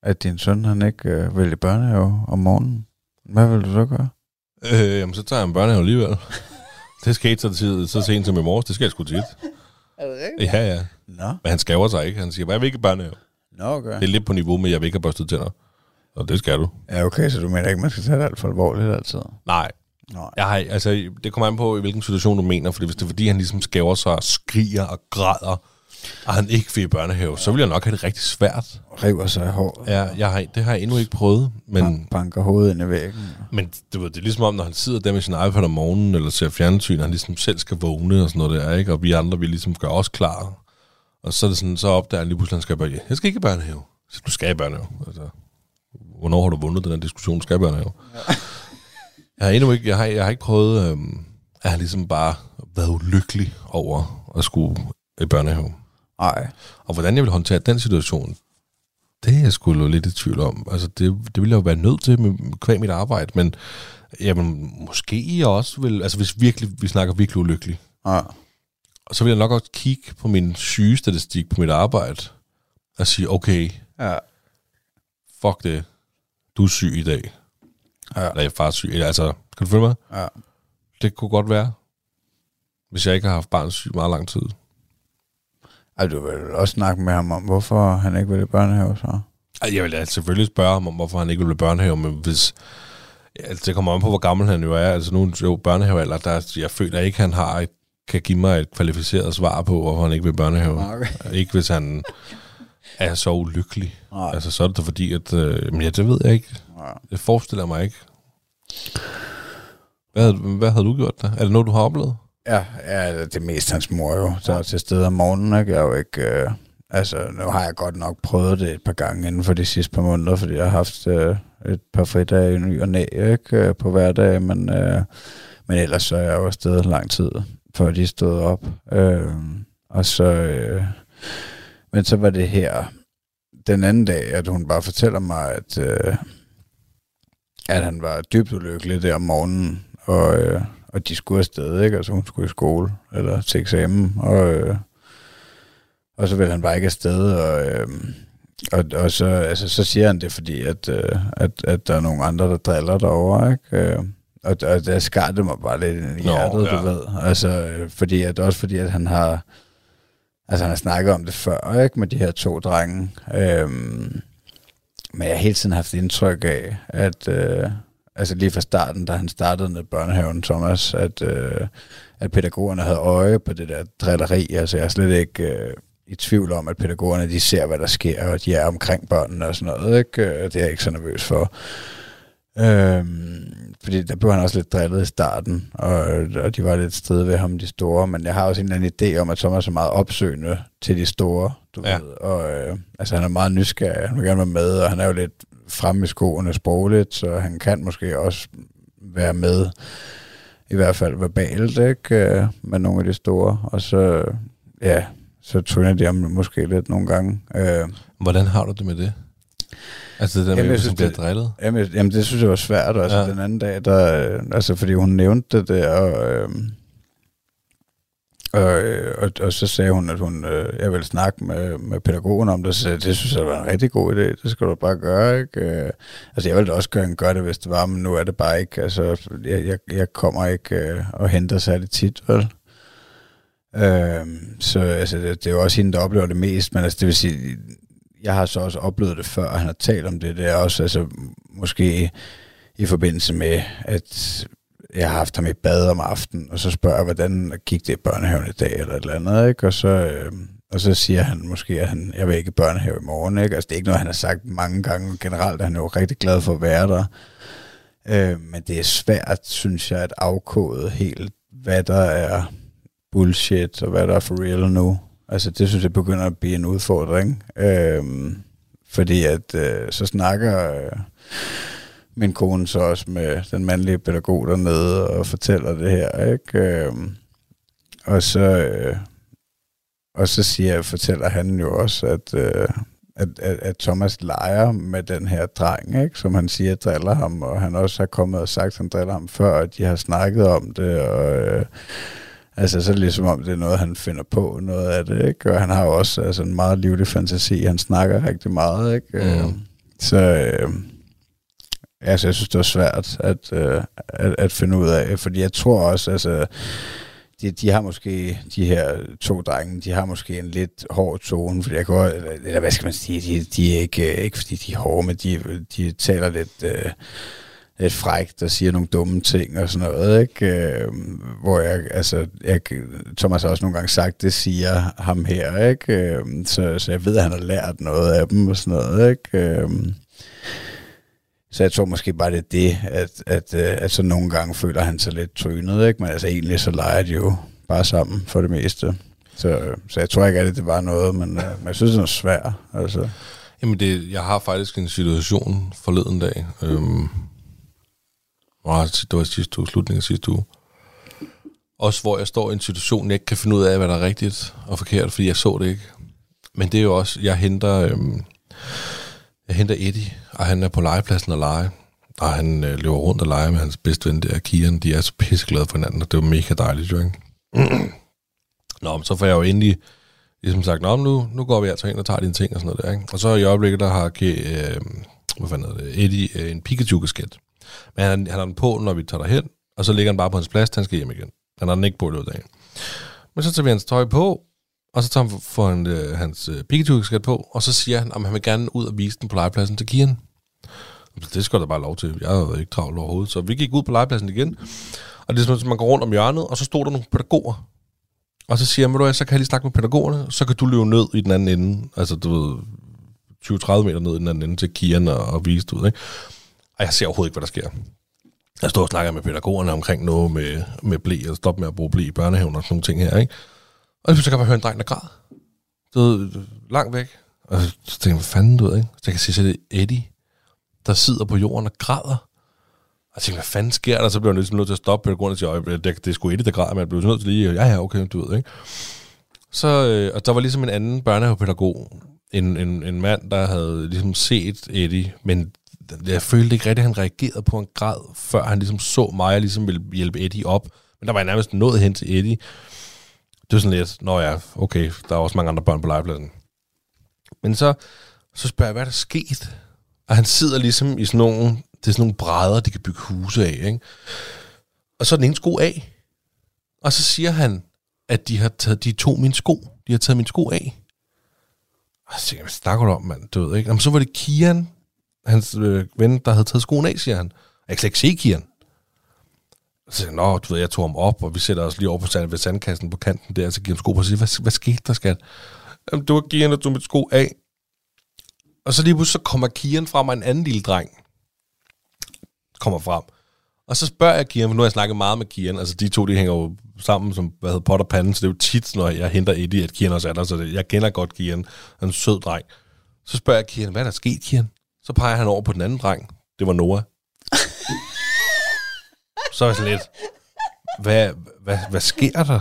at din søn, han ikke øh, vil i børnehave om morgenen. Hvad vil du så gøre? Øh, jamen, så tager jeg en børnehave alligevel. det skete så, tid, så sent som i morges. Det skal jeg sgu tit. Det rigtigt? Ja, ja. Nå, Men han skaver sig ikke. Han siger, bare, jeg vil ikke børnehave. Nå okay. Det er lidt på niveau med, at jeg vil ikke have børstet tænder. Og det skal du. Ja, okay, så du mener ikke, man skal tage det alt for alvorligt altid? Nej. Nej. Jeg har, altså, det kommer an på, i hvilken situation du mener. Fordi hvis det er, fordi han ligesom skæver sig og skriger og græder, og han ikke vil i børnehave, så vil jeg nok have det rigtig svært. River sig i håret. Ja, jeg har, det har jeg endnu ikke prøvet, men. Banker hovedet ind i væggen. men det, ved, det er ligesom om, når han sidder der med sin iPad om morgenen, eller ser fjernsyn, og han ligesom selv skal vågne og sådan noget der, ikke? og vi andre, vi ligesom gør os klar. Og så er det sådan, så opdager han lige pludselig, at han skal i børnehave. Jeg skal ikke i børnehave. Så du skal i børnehave. Altså, hvornår har du vundet den her diskussion, du skal i børnehave? Jeg har endnu ikke, jeg har, jeg har ikke prøvet, øhm, jeg har ligesom bare været ulykkelig over at skulle i børnehave. Nej. Og hvordan jeg vil håndtere den situation, det er jeg sgu lidt i tvivl om. Altså, det, det vil jeg jo være nødt til med kvæg mit arbejde, men jamen, måske jeg også vil, altså hvis virkelig, vi snakker virkelig ulykkelig, Ja. Og så vil jeg nok også kigge på min sygestatistik på mit arbejde, og sige, okay, Ja. fuck det, du er syg i dag. Ja. Eller jeg er far syg, altså, kan du følge mig? Ja. Det kunne godt være, hvis jeg ikke har haft barn syg meget lang tid. Ej, du vil også snakke med ham om, hvorfor han ikke vil i børnehave så. Ej, Jeg vil da selvfølgelig spørge ham om, hvorfor han ikke vil i børnehave, men hvis... Altså, det kommer an på, hvor gammel han jo er. Altså nu er jo børnehavealder, der jeg føler ikke, han har et, kan give mig et kvalificeret svar på, hvorfor han ikke vil børnehave. Okay. Ikke hvis han er så ulykkelig. Nej. Altså så er det da fordi, at... Øh, men ja, det ved jeg ikke. Ja. Det forestiller mig ikke. Hvad havde, hvad havde du gjort der? Er det noget, du har oplevet? Ja, ja, det er mest hans mor jo, der er til stede om morgenen, ikke? Jeg er jo ikke... Øh, altså, nu har jeg godt nok prøvet det et par gange inden for de sidste par måneder, fordi jeg har haft øh, et par fridage i ny og næ, ikke? Øh, på hverdag, men, øh, men ellers så er jeg jo afsted lang tid, før de stod op. Øh, og så... Øh, men så var det her den anden dag, at hun bare fortæller mig, at, øh, at han var dybt ulykkelig der om morgenen, og, øh, og de skulle afsted, ikke? Altså hun skulle i skole, eller til eksamen, og, øh, og så ville han bare ikke afsted, og, øh, og, og så, altså, så siger han det, fordi at, øh, at, at der er nogle andre, der driller derovre, ikke? Øh, og, og der skar det mig bare lidt i Nå, hjertet, ja. du ved. Altså, øh, fordi at, også fordi, at han har, altså han har snakket om det før, ikke? Med de her to drenge. Øhm, men jeg har hele tiden haft indtryk af, at, øh, altså lige fra starten, da han startede med børnehaven, Thomas, at, øh, at pædagogerne havde øje på det der drilleri. Altså jeg er slet ikke øh, i tvivl om, at pædagogerne de ser, hvad der sker, og de er omkring børnene og sådan noget. Ikke? Øh, Det er jeg ikke så nervøs for. Øhm, fordi der blev han også lidt drillet i starten, og, og de var lidt stride ved ham, de store, men jeg har også en eller anden idé om, at Thomas er meget opsøgende til de store, du Ja. ved, og øh, altså han er meget nysgerrig, han vil gerne være med, og han er jo lidt fremme i skoene sprogligt, så han kan måske også være med, i hvert fald verbalt, ikke, øh, med nogle af de store, og så, ja, så tryner de ham måske lidt nogle gange. Øh, Hvordan har du det med det? Altså det der med, Jamen, synes, han bliver det- drillet? Jamen, jamen, det synes jeg var svært også Ja. den anden dag, der, øh, altså fordi hun nævnte det der, og, øh, og, og, og så sagde hun, at hun, øh, jeg ville snakke med, med pædagogen om det, så det synes jeg var en rigtig god idé, det skal du bare gøre, ikke? Øh, altså jeg ville også gerne gøre det, hvis det var, men nu er det bare ikke, altså jeg, jeg, jeg kommer ikke øh, og henter særlig tit, vel? Øh, så altså, det, det er jo også hende, der oplever det mest, men altså det vil sige, jeg har så også oplevet det før, og han har talt om det der også, altså måske i forbindelse med, at jeg har haft ham i bad om aftenen, og så spørger jeg, hvordan gik det i børnehaven i dag, eller et eller andet, ikke? Og så, øh, og så siger han måske, at han, jeg vil ikke i børnehave i morgen, ikke? Altså det er ikke noget, han har sagt mange gange, generelt er han jo rigtig glad for at være der. Øh, men det er svært, synes jeg, at afkode helt, hvad der er bullshit, og hvad der er for real nu. Altså det synes jeg begynder at blive en udfordring. Øh, fordi at øh, så snakker øh, min kone så også med den mandlige pædagog dernede og fortæller det her, ikke? Øh, og så øh, og så siger, fortæller han jo også, at, øh, at, at, at Thomas leger med den her dreng, ikke? som han siger driller ham, og han også har kommet og sagt, at han driller ham før, og de har snakket om det, og øh, altså så er det ligesom om, det er noget, han finder på, noget af det, ikke? og han har jo også altså, en meget livlig fantasi, han snakker rigtig meget, ikke? Mm. Mm. Så øh, altså, jeg synes, det var svært at, øh, at, at finde ud af, fordi jeg tror også, altså, de, de har måske, de her to drenge, de har måske en lidt hård tone, fordi jeg går, eller, eller hvad skal man sige, de, de er ikke, øh, ikke fordi de er hårde, men de, de taler lidt, øh, lidt frækt og siger nogle dumme ting og sådan noget, ikke? Øh, hvor jeg, altså, jeg, Thomas har også nogle gange sagt, det siger ham her, ikke? Øh, så, så jeg ved, at han har lært noget af dem og sådan noget, ikke? Øh, så jeg tror måske bare, det er det, at, at, at, at så nogle gange føler han sig lidt trynet, ikke? Men altså egentlig så leger de jo bare sammen for det meste. Så, så jeg tror ikke, at det var noget, men, øh, men jeg synes, det er svært. Altså. Jamen, det, jeg har faktisk en situation forleden dag. Øhm, det var sidste uge, slutningen af sidste uge. Også hvor jeg står i en situation, jeg ikke kan finde ud af, hvad der er rigtigt og forkert, fordi jeg så det ikke. Men det er jo også, jeg henter, øhm, jeg henter Eddie, og han er på legepladsen og lege. Og han øh, løber rundt og leger med hans bedste ven der, Kian. De er så pisseglade for hinanden, og det var mega dejligt, jo ikke? Nå, men så får jeg jo endelig ligesom sagt, Nå, nu, nu går vi altså ind og tager dine ting og sådan noget der, ikke? Og så i øjeblikket, der har øh, hvad fanden det, Eddie øh, en Pikachu-kasket. Men han, han har den på, når vi tager derhen, og så ligger han bare på hans plads, han skal hjem igen. Han har den ikke på i løbet af dagen. Men så tager vi hans tøj på, og så tager han, for en, øh, hans øh, Pikachu-kasket på, og så siger han, at han vil gerne ud og vise den på legepladsen til Kian. Det skal der bare lov til. Jeg havde ikke travlt overhovedet. Så vi gik ud på legepladsen igen, og det er sådan, at man går rundt om hjørnet, og så stod der nogle pædagoger. Og så siger han, du så kan jeg lige snakke med pædagogerne, så kan du løbe ned i den anden ende, altså du ved, 20-30 meter ned i den anden ende til Kian og, og vise det ud, ikke? Og jeg ser overhovedet ikke, hvad der sker. Jeg står og snakker med pædagogerne omkring noget med, med blæ, og stop med at bruge blæ i børnehaven og sådan nogle ting her, ikke? Og så kan man høre en dreng, der græd. Så langt væk. Og så tænker jeg, hvad fanden du ved, ikke? Så jeg kan se, så det er Eddie, der sidder på jorden og græder. Og jeg tænker, hvad fanden sker der? Så bliver jeg ligesom nødt til at stoppe pædagogerne og sige, det, det er sgu Eddie, der græder, men jeg bliver nødt til lige, ja ja, okay, du ved, ikke? Så, øh, og der var ligesom en anden børnehavepædagog, en, en, en mand, der havde ligesom set Eddie, men jeg følte ikke rigtigt, at han reagerede på en grad, før han ligesom så mig og ligesom ville hjælpe Eddie op. Men der var jeg nærmest nået hen til Eddie. Det var sådan lidt, nå ja, okay, der er også mange andre børn på legepladsen. Men så, så spørger jeg, hvad er der sket? Og han sidder ligesom i sådan nogle, det er sådan nogle brædder, de kan bygge huse af, ikke? Og så er den ene sko af. Og så siger han, at de har taget, de to min sko. De har taget min sko af. Og så tænker jeg, hvad snakker du om, mand? Du ved, ikke? Jamen, så var det Kian, hans øh, ven, der havde taget skoen af, siger han. Jeg kan slet ikke se Kian. Så siger jeg, nå, du ved, jeg tog ham op, og vi sætter os lige over på sand, ved sandkassen på kanten der, og så giver ham sko på og siger, hvad, hvad skete der, skat? Jamen, du var Kian, der tog mit sko af. Og så lige pludselig så kommer Kian frem, og en anden lille dreng kommer frem. Og så spørger jeg Kian, for nu har jeg snakket meget med Kian, altså de to, de hænger jo sammen som, hvad hedder, pot og panden, så det er jo tit, når jeg henter Eddie, at Kian også er der, så det, jeg kender godt Kian, han er en sød dreng. Så spørger jeg Kian, hvad er der sket, Kian? Så peger han over på den anden dreng. Det var Noah. så er jeg sådan lidt, hvad, hvad, hvad sker der?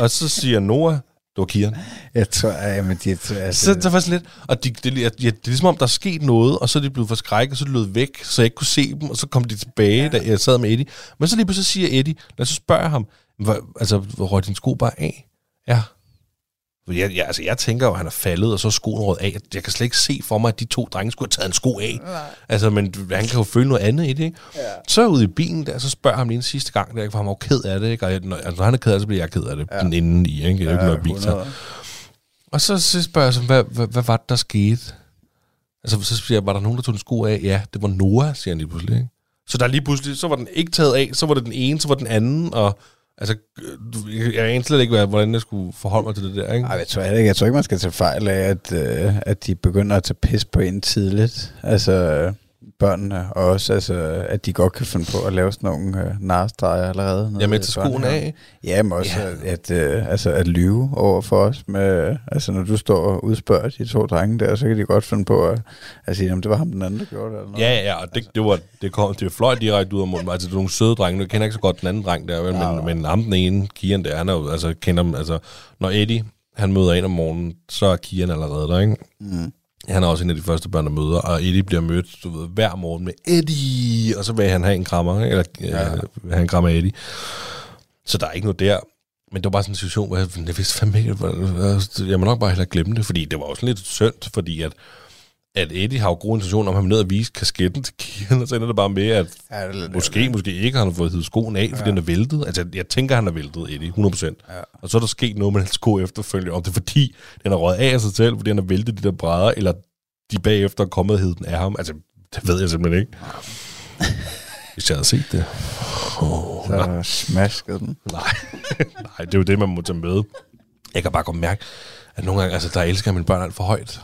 Og så siger Noah, det var Kian. Jeg tror, at men de, altså, Så det var sådan lidt, og de, det, ja, det er ligesom om, der er sket noget, og så er de blevet forskrækket, og så er de løbet væk, så jeg ikke kunne se dem, og så kom de tilbage, ja. da jeg sad med Eddie. Men så lige pludselig siger Eddie, lad os så spørge ham, hvad, altså, røg din sko bare af? Ja. Jeg, jeg, altså, jeg tænker jo, at han er faldet, og så er skoen røget af. Jeg kan slet ikke se for mig, at de to drenge skulle have taget en sko af. Nej. Altså, men han kan jo føle noget andet i det, ikke? Ja. Så ude i bilen der, så spørger ham lige en sidste gang, der, for han var jo ked af det, ikke? Og jeg, når, altså, når han er ked af det, så bliver jeg ked af det, ja. den inden i, ikke? Det er ja, ikke noget Og så, så spørger jeg så, hvad, hvad, hvad var det, der skete? Altså, så siger jeg, var der nogen, der tog en sko af? Ja, det var Noah, siger han lige pludselig, ikke? Så der lige pludselig, så var den ikke taget af, så var det den ene, så var den anden, og Altså, jeg, jeg aner slet ikke, hvordan jeg skulle forholde mig til det der, ikke? Ej, jeg tror ikke, jeg tror ikke man skal tage fejl af, at, øh, at de begynder at tage pis på en tidligt. Altså, børnene, og også altså, at de godt kan finde på at lave sådan nogle øh, narstreger allerede. Ja, med til skoen af. Ja, men også ja. At, øh, altså, at lyve over for os. Med, altså, når du står og udspørger de to drenge der, så kan de godt finde på at, at sige, at det var ham den anden, der gjorde det. Eller noget. Ja, ja, og det, det, var, det, kom, det fløj direkte ud af munden. Altså, det er nogle søde drenge. Jeg kender ikke så godt den anden dreng der, vel? Ja, men, men ham den ene, Kian der, han er jo, altså, kender dem, altså, når Eddie, han møder en om morgenen, så er Kian allerede der, ikke? Mm. Han er også en af de første børn, der møder, og Eddie bliver mødt du ved, hver morgen med Eddie, og så vil han have en krammer, eller ja. øh, have en krammer af Eddie. Så der er ikke noget der. Men det var bare sådan en situation, hvor jeg, jeg vidste fandme ikke, jeg må nok bare hellere glemme det, fordi det var også lidt synd, fordi at at Eddie har jo gode intentioner om, at han ned og vise kasketten til Kian, og så ender det bare med, at ja, det, måske, det, måske ikke han har fået hivet skoen af, fordi ja. den er væltet. Altså, jeg tænker, han er væltet, Eddie, 100%. Ja. Og så er der sket noget med hans sko efterfølgende, om det er fordi, den er røget af sig selv, fordi han har væltet de der brædder, eller de bagefter er kommet og den af ham. Altså, det ved jeg simpelthen ikke. Hvis jeg havde set det. Oh, Så smaskede den. Nej. Nej, det er jo det, man må tage med. Jeg kan bare godt mærke, at nogle gange, altså der elsker mine børn alt for højt.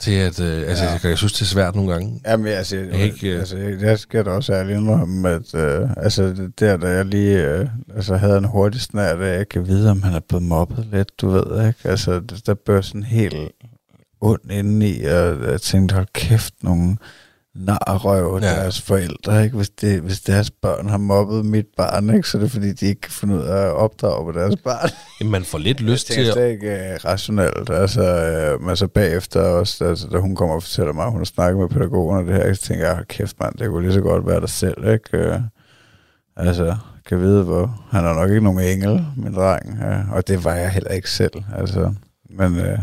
Til at, øh, altså, Ja. jeg, jeg synes, det er svært nogle gange. Jamen, altså, jeg, ikke, øh, altså, jeg, jeg skal da også ærligt indrømme, at øh, altså, der, da jeg lige øh, altså, havde en hurtig snart, at jeg kan vide, om han er blevet mobbet lidt, du ved, ikke? Altså, der- der bør sådan helt ondt indeni, og jeg tænkte, hold kæft, nogle narrøv Ja. deres forældre, ikke? Hvis, det, hvis deres børn har mobbet mit barn, ikke? Så er det fordi, de ikke kan finde ud af at opdrage på deres barn. Jamen, man får lidt lyst til at... slet ikke uh, rationelt. Altså, uh, men så bagefter også, altså, da hun kommer og fortæller mig, at hun har snakket med pædagogen og det her, så tænker jeg, "Hold kæft mand, det kunne lige så godt være dig selv, ikke? Uh, altså, kan vide, hvor... Han er nok ikke nogen engel, min dreng, uh, og det var jeg heller ikke selv, altså. Men... Uh,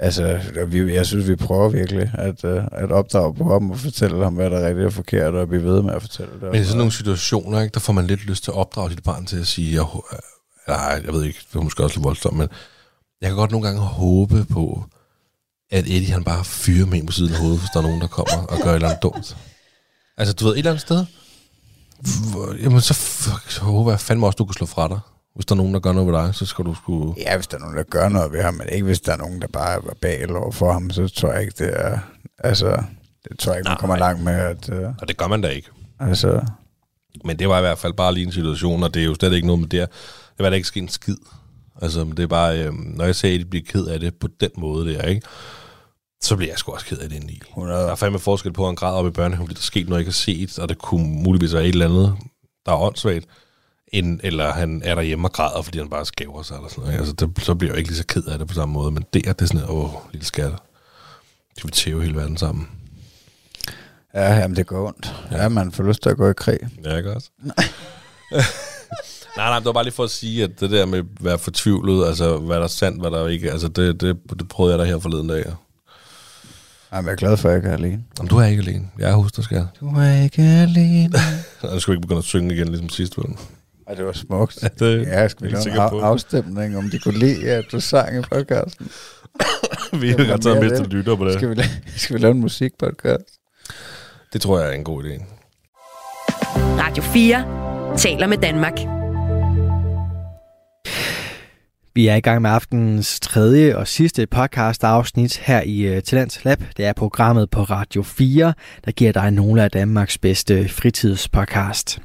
Altså, vi, jeg synes, vi prøver virkelig at, uh, at opdrage på ham og fortælle ham, hvad der er rigtigt og forkert, og blive ved med at fortælle det. Men i sådan nogle situationer, ikke, der får man lidt lyst til at opdrage sit barn til at sige, jeg, nej, jeg ved ikke, det er måske også lidt voldsomt, men jeg kan godt nogle gange håbe på, at Eddie han bare fyrer med en på siden af hovedet, hvis der er nogen, der kommer og gør et eller andet dumt. Altså, du ved, et eller andet sted, hvor- jamen så, fuck, så håber jeg fandme også, du kan slå fra dig. Hvis der er nogen, der gør noget ved dig, så skal du sgu... Ja, hvis der er nogen, der gør noget ved ham, men ikke hvis der er nogen, der bare er verbal over for ham, så tror jeg ikke, det er... Altså, det tror jeg ikke, man kommer langt med, at... Uh, Og det gør man da ikke. altså, Men det var i hvert fald bare lige en situation, og det er jo slet ikke noget med det her. Det var da ikke sket en skid. Altså, men det er bare, øhm, når jeg ser, at de bliver ked af det på den måde der, ikke? Så bliver jeg sgu også ked af det indeni. 100. Der er fandme forskel på, at han græder op i børnehaven, fordi der er sket noget, jeg ikke har set, og det kunne muligvis være et eller andet, der er åndssvagt, end, eller han er derhjemme og græder, fordi han bare skæver sig, eller sådan noget. Altså, det, så bliver jeg ikke lige så ked af det på samme måde, men det er, det er sådan, åh, lille skat. Skal vi tæve hele verden sammen? ja, jamen, det går ondt. Ja, man får lyst til at gå i krig. Ja, ikke også? nej, nej, det var bare lige for at sige, at det der med at være fortvivlet, altså hvad der er sandt, hvad der ikke, altså det, det, det prøvede jeg der her forleden dag. Jamen, jeg er glad for, at jeg ikke er alene. Jamen, du er ikke alene. Jeg er hos dig, skal Du er ikke alene. Jeg skal ikke begynde at synge igen, ligesom sidst. Vel? Og det var smukt. Ja, det Ja, jeg er en sikker af, på. afstemning, om de kunne lide, at du sang i podcasten. Vi har godt taget det. lytter på det. Skal vi, la- skal vi lave en musikpodcast? Det tror jeg er en god idé. Radio 4 taler med Danmark. Vi er i gang med aftenens tredje og sidste podcast afsnit her i uh, Talents Lab. Det er programmet på Radio 4, der giver dig nogle af Danmarks bedste fritidspodcast.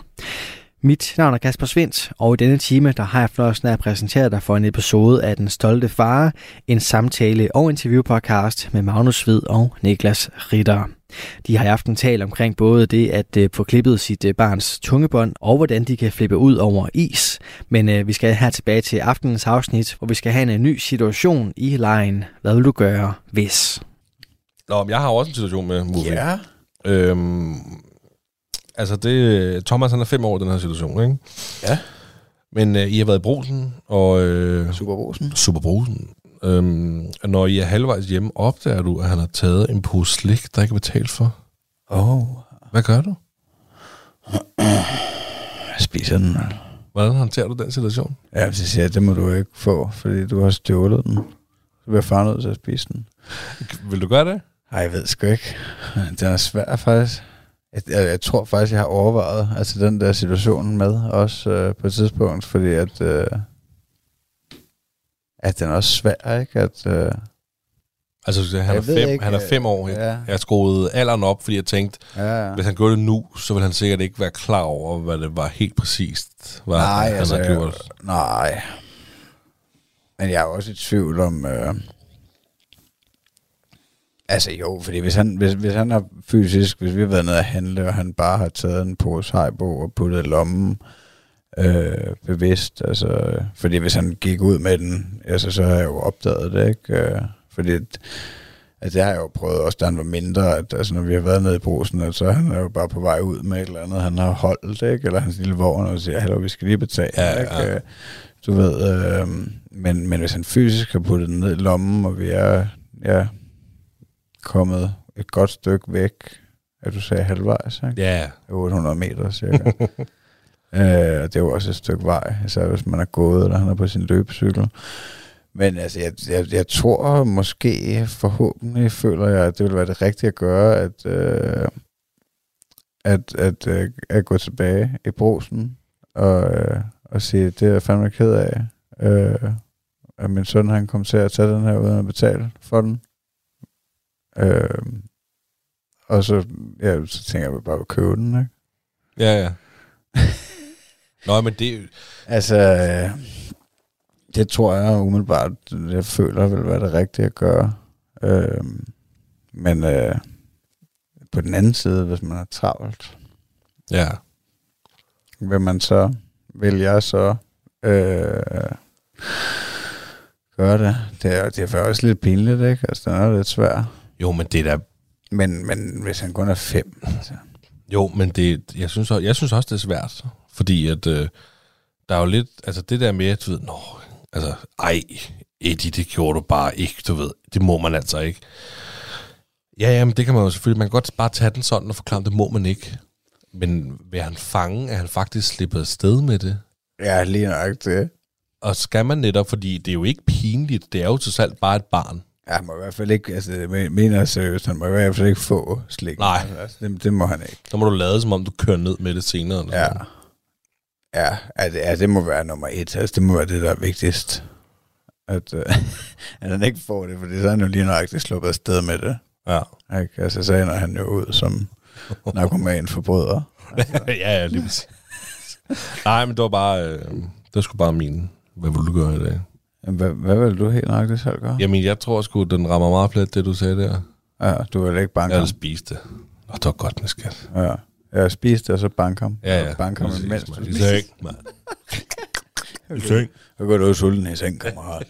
Mit navn er Kasper Svendt, og i denne time der har jeg fornøjelsen af at præsentere dig for en episode af Den Stolte Far, en samtale- og interviewpodcast med Magnus Hvid og Niklas Ritter. De har i aften talt omkring både det at øh, få klippet sit øh, barns tungebånd, og hvordan de kan flippe ud over is. Men øh, vi skal her tilbage til aftenens afsnit, hvor vi skal have en ny situation i lejen. Hvad vil du gøre, hvis? Nå, men jeg har også en situation med movie. Ja. Øhm, altså, det, Thomas han er fem år i den her situation, ikke? Ja. Men øh, I har været i brosen, og... Øh, Superbrusen. Superbrosen. Øhm, når I er halvvejs hjemme, opdager du, at han har taget en pose slik, der ikke er betalt for. Åh, oh, Hvad gør du? jeg spiser den. Hvordan håndterer du den situation? Ja, så siger jeg, det må du ikke få, fordi du har stjålet den. Så bliver far nødt til at spise den. Vil du gøre det? Ej, jeg ved sgu ikke. Den er svær faktisk. Jeg, jeg, jeg tror faktisk, jeg har overvejet altså den der situation med også øh, på et tidspunkt, fordi at, øh, at den er også svær, ikke? At, øh, Altså, han, er Jeg ved fem, ikke, han er øh, fem år. ja. Jeg har skruet alderen op, fordi jeg tænkte, ja, hvis han gjorde det nu, så ville han sikkert ikke være klar over, hvad det var helt præcist, hvad Nej, han altså, har gjort. nej. Men jeg er også i tvivl om... Øh, altså jo, fordi hvis han, hvis, hvis han har fysisk, hvis vi har været nede at handle, og han bare har taget en pose hejbo og puttet i lommen øh, bevidst, altså, fordi hvis han gik ud med den, altså, så har jeg jo opdaget det, ikke? Øh, fordi at det har jeg jo prøvet også, da han var mindre, at altså, når vi har været nede i brusen, at så han er jo bare på vej ud med et eller andet, han har holdt, ikke? Eller hans lille vogn, og siger, hallo, vi skal lige betale, Ja, ikke? ja. Øh, Du ved, øh, men, men hvis han fysisk har puttet den ned i lommen, og vi er ja, kommet et godt stykke væk, at du sagde halvvejs, ikke? Ja, 800 meter cirka. øh, og det er jo også et stykke vej, især hvis man er gået, eller han er på sin løbecykel. Men altså, jeg, jeg, jeg tror måske, forhåbentlig føler jeg, at det vil være det rigtige at gøre, at, øh, at, at, at, at gå tilbage i brosen og, øh, og sige, det er jeg fandme ked af, øh, at min søn han kom til at tage den her uden at betale for den. Øh, og så, ja, så tænker jeg bare at købe den, ikke? Ja, ja. Nå, men det... Altså, det tror jeg umiddelbart, jeg føler vil være det rigtige at gøre. Øh, men øh, på den anden side, hvis man er travlt, Ja. vil man så, vil jeg så øh, gøre det. Det er, det er faktisk også lidt pinligt, ikke? Altså, den er lidt svær. Jo, men det er da... Men, men hvis han kun er fem, altså. Jo, men det, jeg, synes, også- jeg synes også, det er svært. Fordi at øh, der er jo lidt... Altså det der med, at du ved... Nå, altså, ej, Eddie, det gjorde du bare ikke, du ved. Det må man altså ikke. Ja, ja, men det kan man jo selvfølgelig... Man kan godt bare tage den sådan og forklare, det må man ikke. Men vil han fange, at han faktisk slipper afsted med det? Ja, lige nok det. Og skal man netop, fordi det er jo ikke pinligt, det er jo til salg bare et barn. Ja, han må i hvert fald ikke, altså, mener seriøst, han må i hvert fald ikke få slik. Nej. Altså, det, det må han ikke. Så må du lade, som om du kører ned med det senere. Eller Ja. sådan. Ja, det, ja, det må være nummer et. Altså, det må være det, der er vigtigst. At, øh, at han ikke får det, fordi så er han jo lige nøjagtigt sluppet afsted med det. ja. Ikke? Altså, så ender han jo ud som narkoman forbryder. ja, ja, lige præcis. Nej, men det var bare... Øh, det sgu bare min... Hvad vil du gøre i dag? Hvad, hvad vil du helt nøjagtigt selv gøre? Jamen, jeg tror sgu, den rammer meget plet, det du sagde der. Ja, du vil ikke banke Jeg ham. havde spist det. Åh, det var godt med skat. Ja. Jeg spiste og så banke ham. Ja, ja. Og banke ham Præcis, imens. mand. I seng, mand. I seng. Så går du ud sulten i seng, kammerat.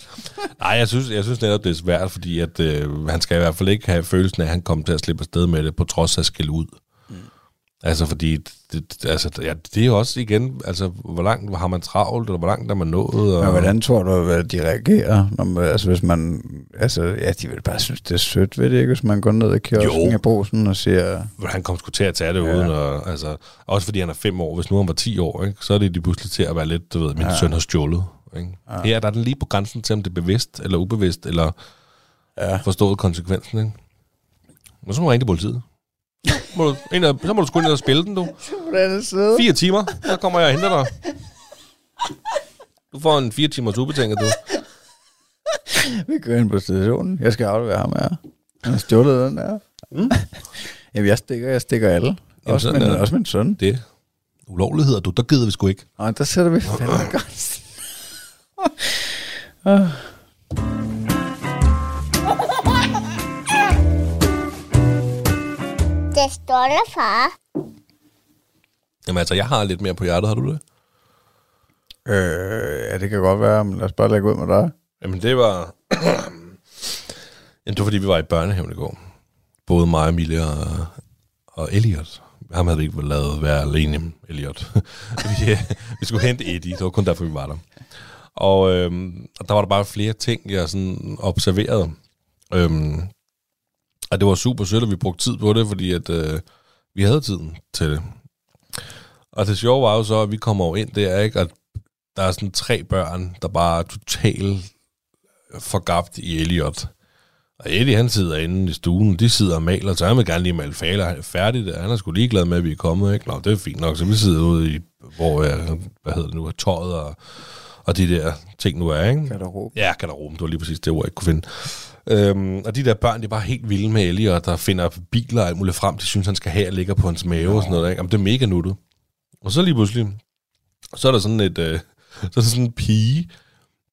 Nej, jeg synes, jeg synes netop, det er svært, fordi at, øh, han skal i hvert fald ikke have følelsen af, at han kommer til at slippe afsted med det, på trods af at skille ud. Altså, fordi det, altså, ja, det er jo også igen, altså, hvor langt har man travlt, eller hvor langt er man nået? Og, Men hvordan tror du, at de reagerer? Når man, altså, hvis man, altså, ja, de vil bare synes, det er sødt, ved det ikke? Hvis man går ned i kiosken i brosen og siger, han kom sgu til at tage det Ja. uden at, altså, også fordi han er fem år. Hvis nu han var 10 år, ikke, så er det de pludselig til at være lidt, du ved, min Ja. søn har stjålet. Ikke? Ja. Her der er den lige på grænsen til, om det er bevidst eller ubevidst, eller ja, forstået konsekvensen, ikke? Men så må du ringe til politiet. Må du, ind og, så må du sgu ind og spille den, du. anden side. Fire timer, så kommer jeg og henter dig. Du får en fire timers ubetinget, du. Vi kører ind på stationen. Jeg skal aflevere ham her. Han har stjålet den der. Mm. Jamen, jeg stikker, jeg stikker alle. Jamen, også, min, er også min søn. Det ulovligheder, du. Der gider vi sgu ikke. Og der sætter vi fandme godt. Ah. Det stolte far. Jamen altså, jeg har lidt mere på hjertet, har du det? øh, ja, det kan godt være, men lad os bare lægge ud med dig. Jamen, det var... Jamen, det var, fordi vi var i børnehaven i går. Både mig, Emilie og, og Elliot. Ham havde vi ikke lavet være alene, Elliot. vi, vi skulle hente Eddie, det var kun derfor, vi var der. Og, øhm, der var der bare flere ting, jeg sådan observerede. Øhm, og det var super sødt, at vi brugte tid på det, fordi at, øh, vi havde tiden til det. Og det sjove var jo så, at vi kommer over ind der, ikke? Og der er sådan tre børn, der bare er totalt forgabt i Elliot. Og Eddie, han sidder inde i stuen, de sidder og maler, så han vil gerne lige male faler færdigt. Han er sgu ligeglad med, at vi er kommet, ikke? Nå, det er fint nok, så vi sidder ude i, hvor, øh, hvad hedder det nu, tøjet og, og de der ting nu er, ikke? Garderobe. Ja, garderoben, det var lige præcis det ord, jeg ikke kunne finde. Øhm, og de der børn, de er bare helt vilde med Elliot, der finder biler og alt muligt frem, de synes, han skal have og ligger på hans mave og sådan noget. Ikke? Jamen, det er mega nuttet. Og så lige pludselig, så er der sådan et, øh, så er der sådan en pige,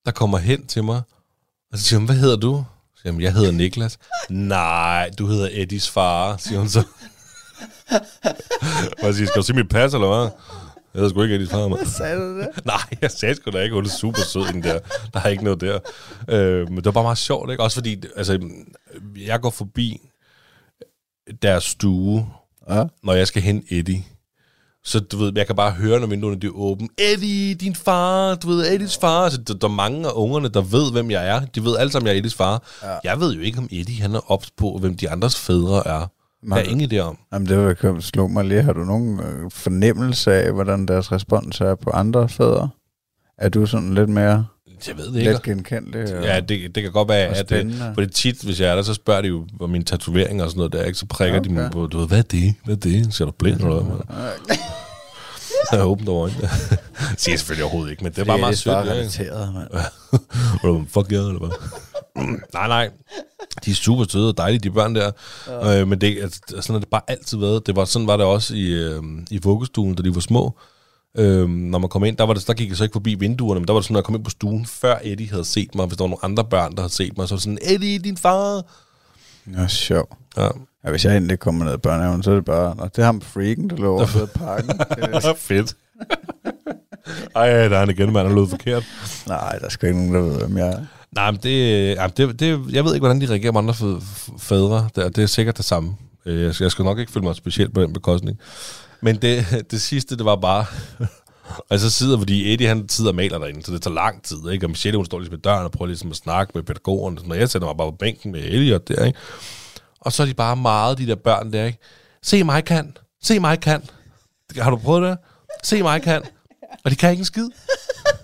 der kommer hen til mig, og så siger hun, hvad hedder du? Så siger hun, jeg hedder Niklas. Nej, du hedder Eddies far, siger hun så. Hvad siger, skal du se mit pas, eller hvad? Jeg hedder sgu ikke Eddies far, mand. Sagde du det? Nej, jeg sagde sgu da ikke, hun er super sød, den der. Der er ikke noget der. Øh, men det var bare meget sjovt, ikke? Også fordi, altså, jeg går forbi deres stue, Ja. når jeg skal hente Eddie. Så du ved, jeg kan bare høre, når vinduerne er åbne. Eddie, din far, du ved, Eddies far. Så der, der er mange af ungerne, der ved, hvem jeg er. De ved alle sammen, jeg er Eddies far. Ja. Jeg ved jo ikke, om Eddie han er ops på, hvem de andres fædre er. Jeg har ingen idé om. Jamen, det var slå mig lige. Har du nogen øh, fornemmelse af, hvordan deres respons er på andre fædre? Er du sådan lidt mere... Jeg ved det ikke. Let genkendeligt. og- Ja, det, det kan godt være, at det, spændende. for det er tit, hvis jeg er der, så spørger de jo om mine tatoveringer og sådan noget der, ikke? så prikker okay. de mig på, du ved, hvad er det? Hvad er det? Ser du blind eller hvad? Jeg er åbent over øjnene. siger selvfølgelig overhovedet ikke, men det er bare meget sødt. Det er bare relateret, mand. Fuck yeah, eller hvad? Nej, nej. De er super søde og dejlige, de børn der. Ja. Øh, men det, altså, sådan har det bare altid været. Det var, sådan var det også i, øh, i vuggestuen, da de var små. Øh, når man kom ind, der, var det, der gik jeg så ikke forbi vinduerne, men der var det sådan, når jeg kom ind på stuen, før Eddie havde set mig, hvis der var nogle andre børn, der havde set mig, så var det sådan, Eddie, din far! Nå, sjov. Ja, Ja, hvis jeg endelig kommer ned i børnehaven, så er det bare, Nå, det er ham freaken, der lå over i parken. Fedt. Ej, der er han igen, mand, han lød forkert. Nej, der er sgu ikke nogen, der ved, hvem jeg er. Nej, men det, det, det, jeg ved ikke, hvordan de reagerer med andre fædre. Det, er- det er sikkert det samme. Øh, jeg skal, jeg skal nok ikke føle mig specielt på den bekostning. Men det, det sidste, det var bare... og så sidder, fordi Eddie han sidder og maler derinde, så det tager lang tid, ikke? Og Michelle, hun står ligesom ved døren og prøver ligesom at snakke med pædagogerne. Når jeg sætter mig bare på bænken med Elliot der, ikke? Og så er de bare meget, de der børn der, ikke? Se mig kan. Se mig kan. Har du prøvet det? Se mig kan. Og de kan ikke en skid.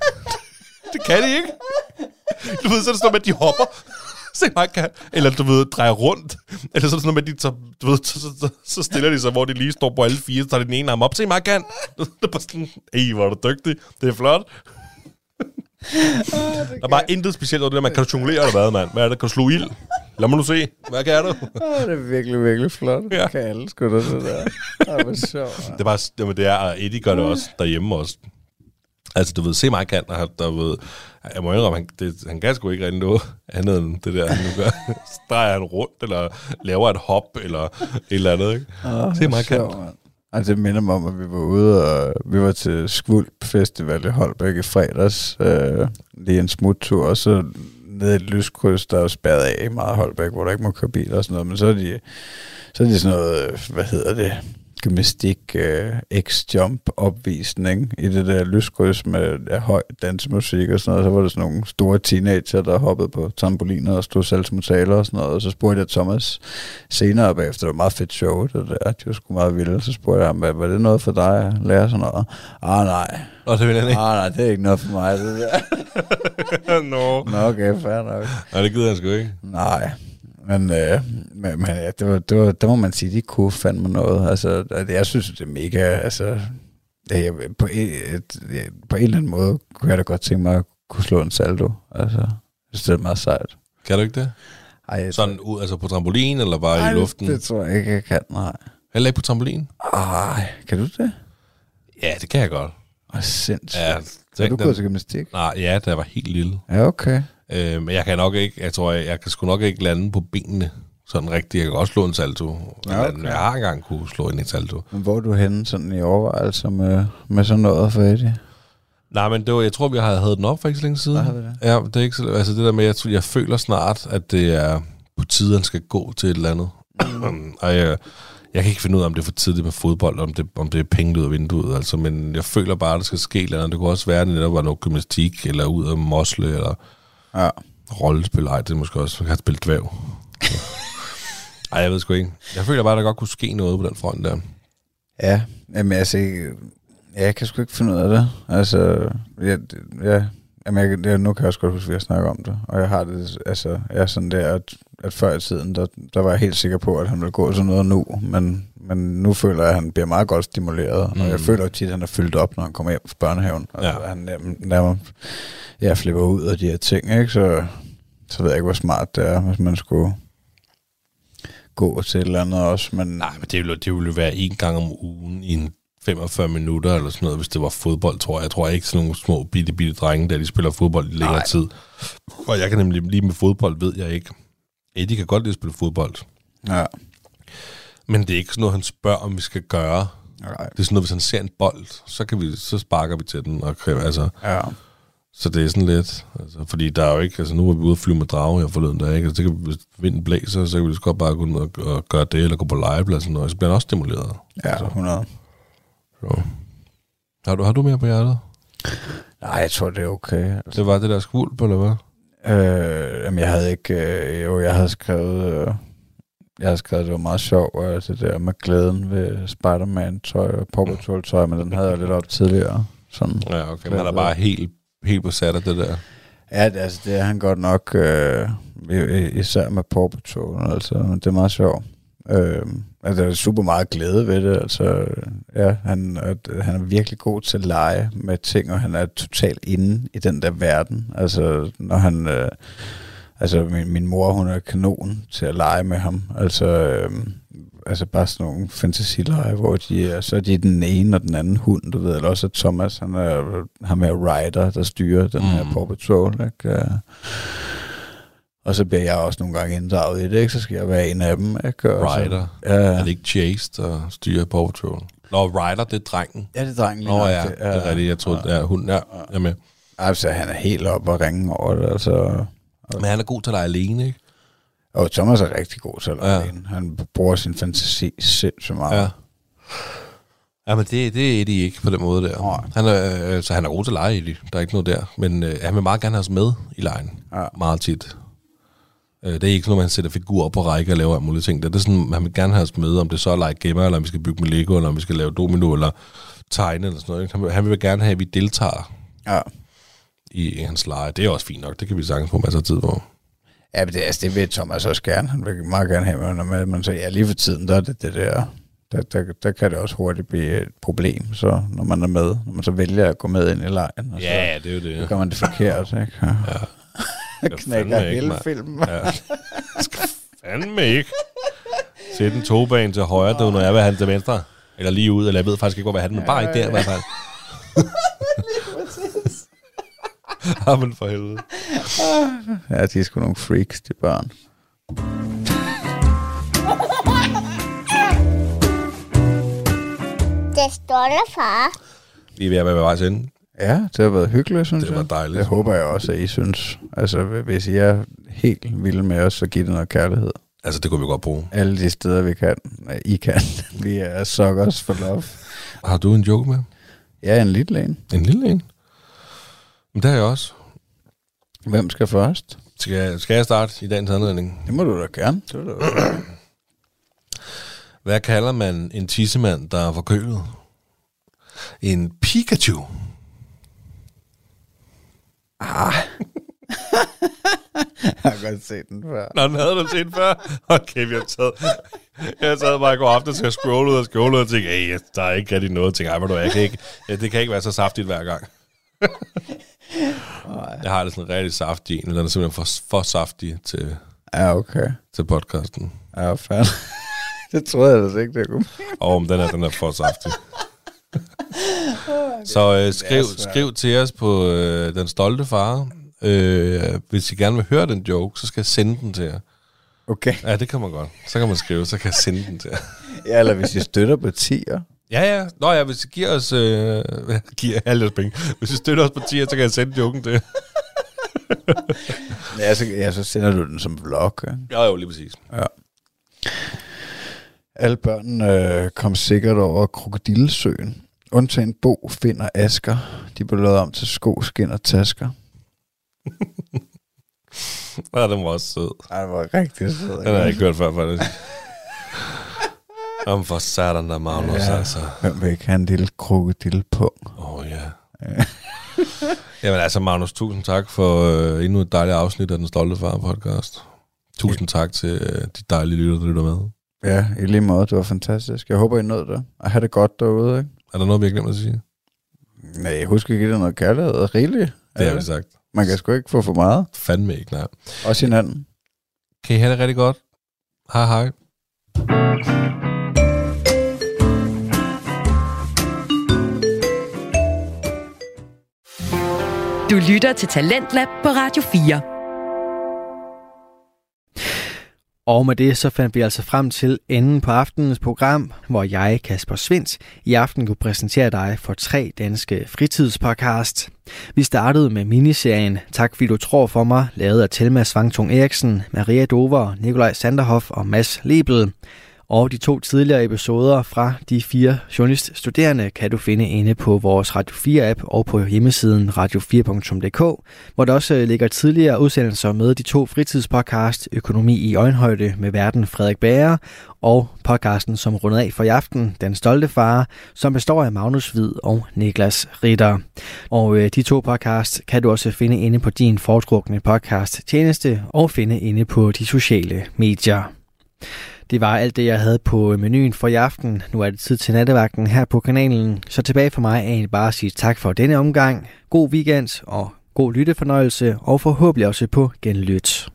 det kan de ikke. Du ved, så er det sådan at de hopper. Se mig kan. Eller du ved, drejer rundt. Eller så er det sådan at de tager, du ved, så, så, så, så, stiller de sig, hvor de lige står på alle fire, så tager de den ene arm op. Se mig kan. Det er bare sådan, ej, hvor er du dygtig. Det er flot. Der er bare intet specielt over det der, man kan du jonglere eller hvad, mand? Hvad er det? Kan du slå ild? Lad mig nu se. Hvad kan du? Åh, det er virkelig, virkelig flot. Ja. Kan alle sgu da det der. Det var sjovt. Det er bare, jamen, det er, og Eddie gør det også derhjemme også. Altså, du ved, se mig kan, og der ved, jeg må indrømme, han, det, han kan sgu ikke rigtig noget andet end det der, han nu gør. Så drejer han rundt, eller laver et hop, eller et eller andet, ikke? Oh, Se mig kan. Altså, det minder mig om, at vi var ude, og vi var til Skvulp Festival i Holbæk i fredags. Øh, lige en smuttur, og så nede i et lyskryds, der er spærret af i meget Holbæk, hvor der ikke må køre biler og sådan noget. Men så er de, så er de sådan noget, øh, hvad hedder det, gymnastik øh, X-jump opvisning i det der lyskryds med ja, høj dansemusik og sådan noget. Så var der sådan nogle store teenager, der hoppede på trampoliner og stod salgsmotaler og sådan noget. Og så spurgte jeg Thomas senere bagefter, det var et meget fedt show, det der, de var sgu meget vilde. Så spurgte jeg ham, "Hvad- var det noget for dig at lære sådan noget? Ah, nej. Og det vil han Ah, ikke. nej, det er ikke noget for mig, det der. no. Nå, okay, fair nok. Nej, det gider han sgu ikke. Nej, men, øh, men, men ja, det, var, det, var, det må man sige, de kunne fandme noget. Altså, jeg synes, det er mega, altså, jeg, på, en, et, på en eller anden måde kunne jeg da godt tænke mig at kunne slå en saldo. Altså, jeg synes, det er meget sejt. Kan du ikke det? Ej, Sådan ud, altså på trampolin, eller bare Ej, i luften? Det tror jeg ikke, jeg kan, nej. Heller ikke på trampolin? Ej, kan du det? Ja, det kan jeg godt. Åh, sindssygt. Ja, er tænk du gået til gymnastik? Nej, ja, da jeg var helt lille. Ja, okay. Øh, men jeg kan nok ikke, jeg tror, jeg, jeg kan sgu nok ikke lande på benene sådan rigtigt. Jeg kan godt slå en salto. Ja, okay. Jeg har engang kunne slå en salto. Men hvor er du henne sådan i overvejelser med, med sådan noget for Eddie? Nej, men det var, jeg tror, vi har havde den op for ikke så længe siden. Vi det? Ja, det er ikke så, altså det der med, jeg, tror- jeg føler snart, at det er på tide, han skal gå til et eller andet. Mm. og jeg, jeg kan ikke finde ud af, om det er for tidligt med fodbold, om det, om det er penge ud af vinduet, altså, men jeg føler bare, at der skal ske eller andet. Det kunne også være, at det netop var noget gymnastik, eller ud af mosle, eller Ja. rollespil. Ej, det er måske også, man kan spille dvæv. Ej, jeg ved sgu ikke. Jeg føler bare, at der godt kunne ske noget på den front der. Ja, jamen altså, jeg, jeg kan sgu ikke finde ud af det. Altså, jeg, ja, jamen, jeg, jeg, nu kan jeg også godt huske, at jeg snakker om det. Og jeg har det, altså, jeg er sådan der, at, at før i tiden, der, der var jeg helt sikker på, at han ville gå sådan noget nu. Men, men nu føler jeg, at han bliver meget godt stimuleret. Mm. Og jeg Mm. føler tit, at han er fyldt op, når han kommer hjem fra børnehaven. Altså, Ja. han nærmest, ja, flipper ud af de her ting, ikke? Så, så ved jeg ikke, hvor smart det er, hvis man skulle gå til et eller andet også. Men, Nej, men det ville, det ville jo være en gang om ugen i en 45 minutter eller sådan noget, hvis det var fodbold, tror jeg. Jeg tror ikke sådan nogle små bitte, bitte drenge, der de spiller fodbold i længere Nej. tid. Og jeg kan nemlig lige med fodbold, ved jeg ikke. Eddie kan godt lide at spille fodbold. ja, Men det er ikke sådan noget, han spørger, om vi skal gøre. nej, Det er sådan noget, hvis han ser en bold, så, kan vi, så sparker vi til den. Og kræver, altså, ja. så det er sådan lidt, altså, fordi der er jo ikke, altså nu var vi ude at flyve med drage her forleden dag, ikke? Altså, det kan, hvis vinden blæser, så kan vi lige godt bare gå ud og, og gøre det, eller gå på legepladsen, og så bliver han også stimuleret. Ja, 100. Så. Har du, har du mere på hjertet? Nej, jeg tror, det er okay. Altså, Det var det der skvulp, eller hvad? øh, jamen, jeg havde ikke... Øh, jo, jeg havde skrevet... Øh, jeg havde skrevet, det var meget sjovt, og det der med glæden ved Spider-Man-tøj og Paw Patrol-tøj, men den havde jeg lidt op tidligere. Sådan. Ja, okay. Men han er bare helt, helt besat af det der. Ja, det, altså, det er han godt nok, øh, især med Paw Patrol, altså, det er meget sjovt. Øh, altså, der er super meget glæde ved det, altså, ja, han, at, han er virkelig god til at lege med ting, og han er totalt inde i den der verden, altså, når han, øh, altså, min, min mor, hun er kanon til at lege med ham, altså, øh, altså bare sådan nogle fantasilleje, hvor de er, så er de den ene og den anden hund, du ved, eller også Thomas, han er ham med Ryder, der styrer den mm. her Paw Patrol, ikke? Og så bliver jeg også nogle gange inddraget i det, ikke? Så skal jeg være en af dem, ikke? Og Ryder. Så, ja. Er det ikke Chase, der styrer Paw Patrol? Nå, Ryder, det er drengen. Ja, det er drengen. Nå ja, det, er rigtigt. Jeg tror, ja, hunden, ja, jeg er med. Altså, han er helt op og ringe over det, altså. Men han er god til at lege alene, ikke? Og Thomas er rigtig god til at ja. alene. Han bruger sin fantasi sindssygt meget. Ja. Ja, men det, det er Eddie ikke på den måde der. Nej. Han er, øh, så han er god til at lege, Eddie. Der er ikke noget der. Men øh, han vil meget gerne have os med i lejen. Ja. Meget tit. Øh, det er ikke sådan, at man sætter figurer op på række og laver alle mulige ting. Det er sådan, han vil gerne have os med, om det så er lege gemmer, eller om vi skal bygge med Lego, eller om vi skal lave domino, eller tegne, eller sådan noget. Han vil, han vil gerne have, at vi deltager Ja. i hans lege. Det er også fint nok. Det kan vi sagtens få masser af tid på. Ja, men det, altså, det vil Thomas også gerne. Han vil meget gerne have mig med, men så ja, lige for tiden, der er det det der, der, der, der kan det også hurtigt blive et problem, så når man er med, når man så vælger at gå med ind i lejen, og Ja, det er jo det. så, så gør man det forkert, ikke? Ja. Ja. Knækker hele filmen. Ja. Skal fandme ikke. Sæt en togbane til højre, det er, når jeg vil have den til venstre. Eller lige ud, eller jeg ved faktisk ikke, hvor jeg vil have den, men bare ikke der i hvert fald. Ja, men for helvede. Ja, de er sgu nogle freaks, de børn. Det stolte far. Vi er ved at være ved vejs ende. Ja, det har været hyggeligt, synes Det jeg. var dejligt. Det håber jeg også, at I synes. Altså, hvis I er helt vilde med os, så giv det noget kærlighed. Altså, det kunne vi godt bruge. Alle de steder, vi kan. I kan. Vi er suckers for love. Har du en joke med? Ja, en lille en. En lille en? Men det har jeg også. Hvem skal først? Skal jeg, skal jeg starte i dagens anledning? Det må du da gerne. Det da Hvad kalder man en tissemand, der er forkølet? En Pikachu. jeg har godt set den før. Nå, den havde du set før? Okay, vi har taget... Jeg taget mig i går aften til at scrolle ud og scrolle ud og tænke, hey, der er ikke rigtig noget. Jeg tænker, ej, du, jeg kan ikke, det kan ikke være så saftigt hver gang. jeg har det sådan rigtig saftig en, eller den er simpelthen for, for saftig til, Ja, okay. til podcasten. Ja, fair. det troede jeg da ikke, det kunne. Og den er, den er for saftig. Så øh, skriv, skriv til os på øh, Den Stolte Far. Øh, hvis I gerne vil høre den joke, så skal jeg sende den til jer. Okay. Ja, det kan man godt. Så kan man skrive, så kan jeg sende den til jer. Ja, eller hvis I støtter partier. Ja, ja. Nå ja, hvis I giver os... Øh, giver alle penge. Hvis I støtter os på tier, så kan jeg sende joken til jer. Ja, så, ja, så sender du den som vlog. Ja. Ja, jo, lige præcis. Alle børnene øh, kom sikkert over krokodillesøen. Undtagen Bo, Find og Asker. De blev lavet om til sko, skin og tasker. Ja, den var også sød. Ej, det var rigtig sød. Den har jeg ikke hørt før, faktisk. Om for satan der, Magnus, ja. Ja. altså. Hvem vil ikke have en lille krokodillepung? Åh, oh, ja. Jamen altså, Magnus, tusind tak for øh, endnu et dejligt afsnit af Den Stolte Far podcast. Tusind tak til øh, de dejlige lytter, der lytter med. Ja, i lige måde. Det var fantastisk. Jeg håber, I nåede det. Og have det godt derude, ikke? Er der noget, vi har glemt at sige? Nej, husk at give det noget kærlighed. Rigeligt. Det har vi sagt. Man kan sgu ikke få for meget. Fandme ikke, nej. Også hinanden. Kan I have det rigtig godt? Hej hej. Du lytter til Talentlab på Radio 4. Og med det så fandt vi altså frem til enden på aftenens program, hvor jeg, Kasper Svindt, i aften kunne præsentere dig for tre danske fritidspodcast. Vi startede med miniserien Tak fordi du tror for mig, lavet af Telma Svangtung Eriksen, Maria Dover, Nikolaj Sanderhoff og Mads Lebel. Og de to tidligere episoder fra de fire journaliststuderende kan du finde inde på vores Radio 4-app og på hjemmesiden radio4.dk, hvor der også øh, ligger tidligere udsendelser med de to fritidspodcast Økonomi i øjenhøjde med verden Frederik Bager og podcasten, som runder af for i aften, Den Stolte Far, som består af Magnus Hvid og Niklas Ritter. Og øh, de to podcasts kan du også finde inde på din foretrukne podcast tjeneste og finde inde på de sociale medier. Det var alt det, jeg havde på menuen for i aften. Nu er det tid til nattevagten her på kanalen. Så tilbage for mig er egentlig bare at sige tak for denne omgang. God weekend og god lyttefornøjelse, og forhåbentlig også på genlyt.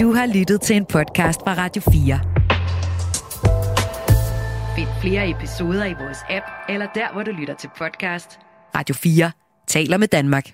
Du har lyttet til en podcast fra Radio 4. Find flere episoder i vores app, eller der, hvor du lytter til podcast. Radio 4 taler med Danmark.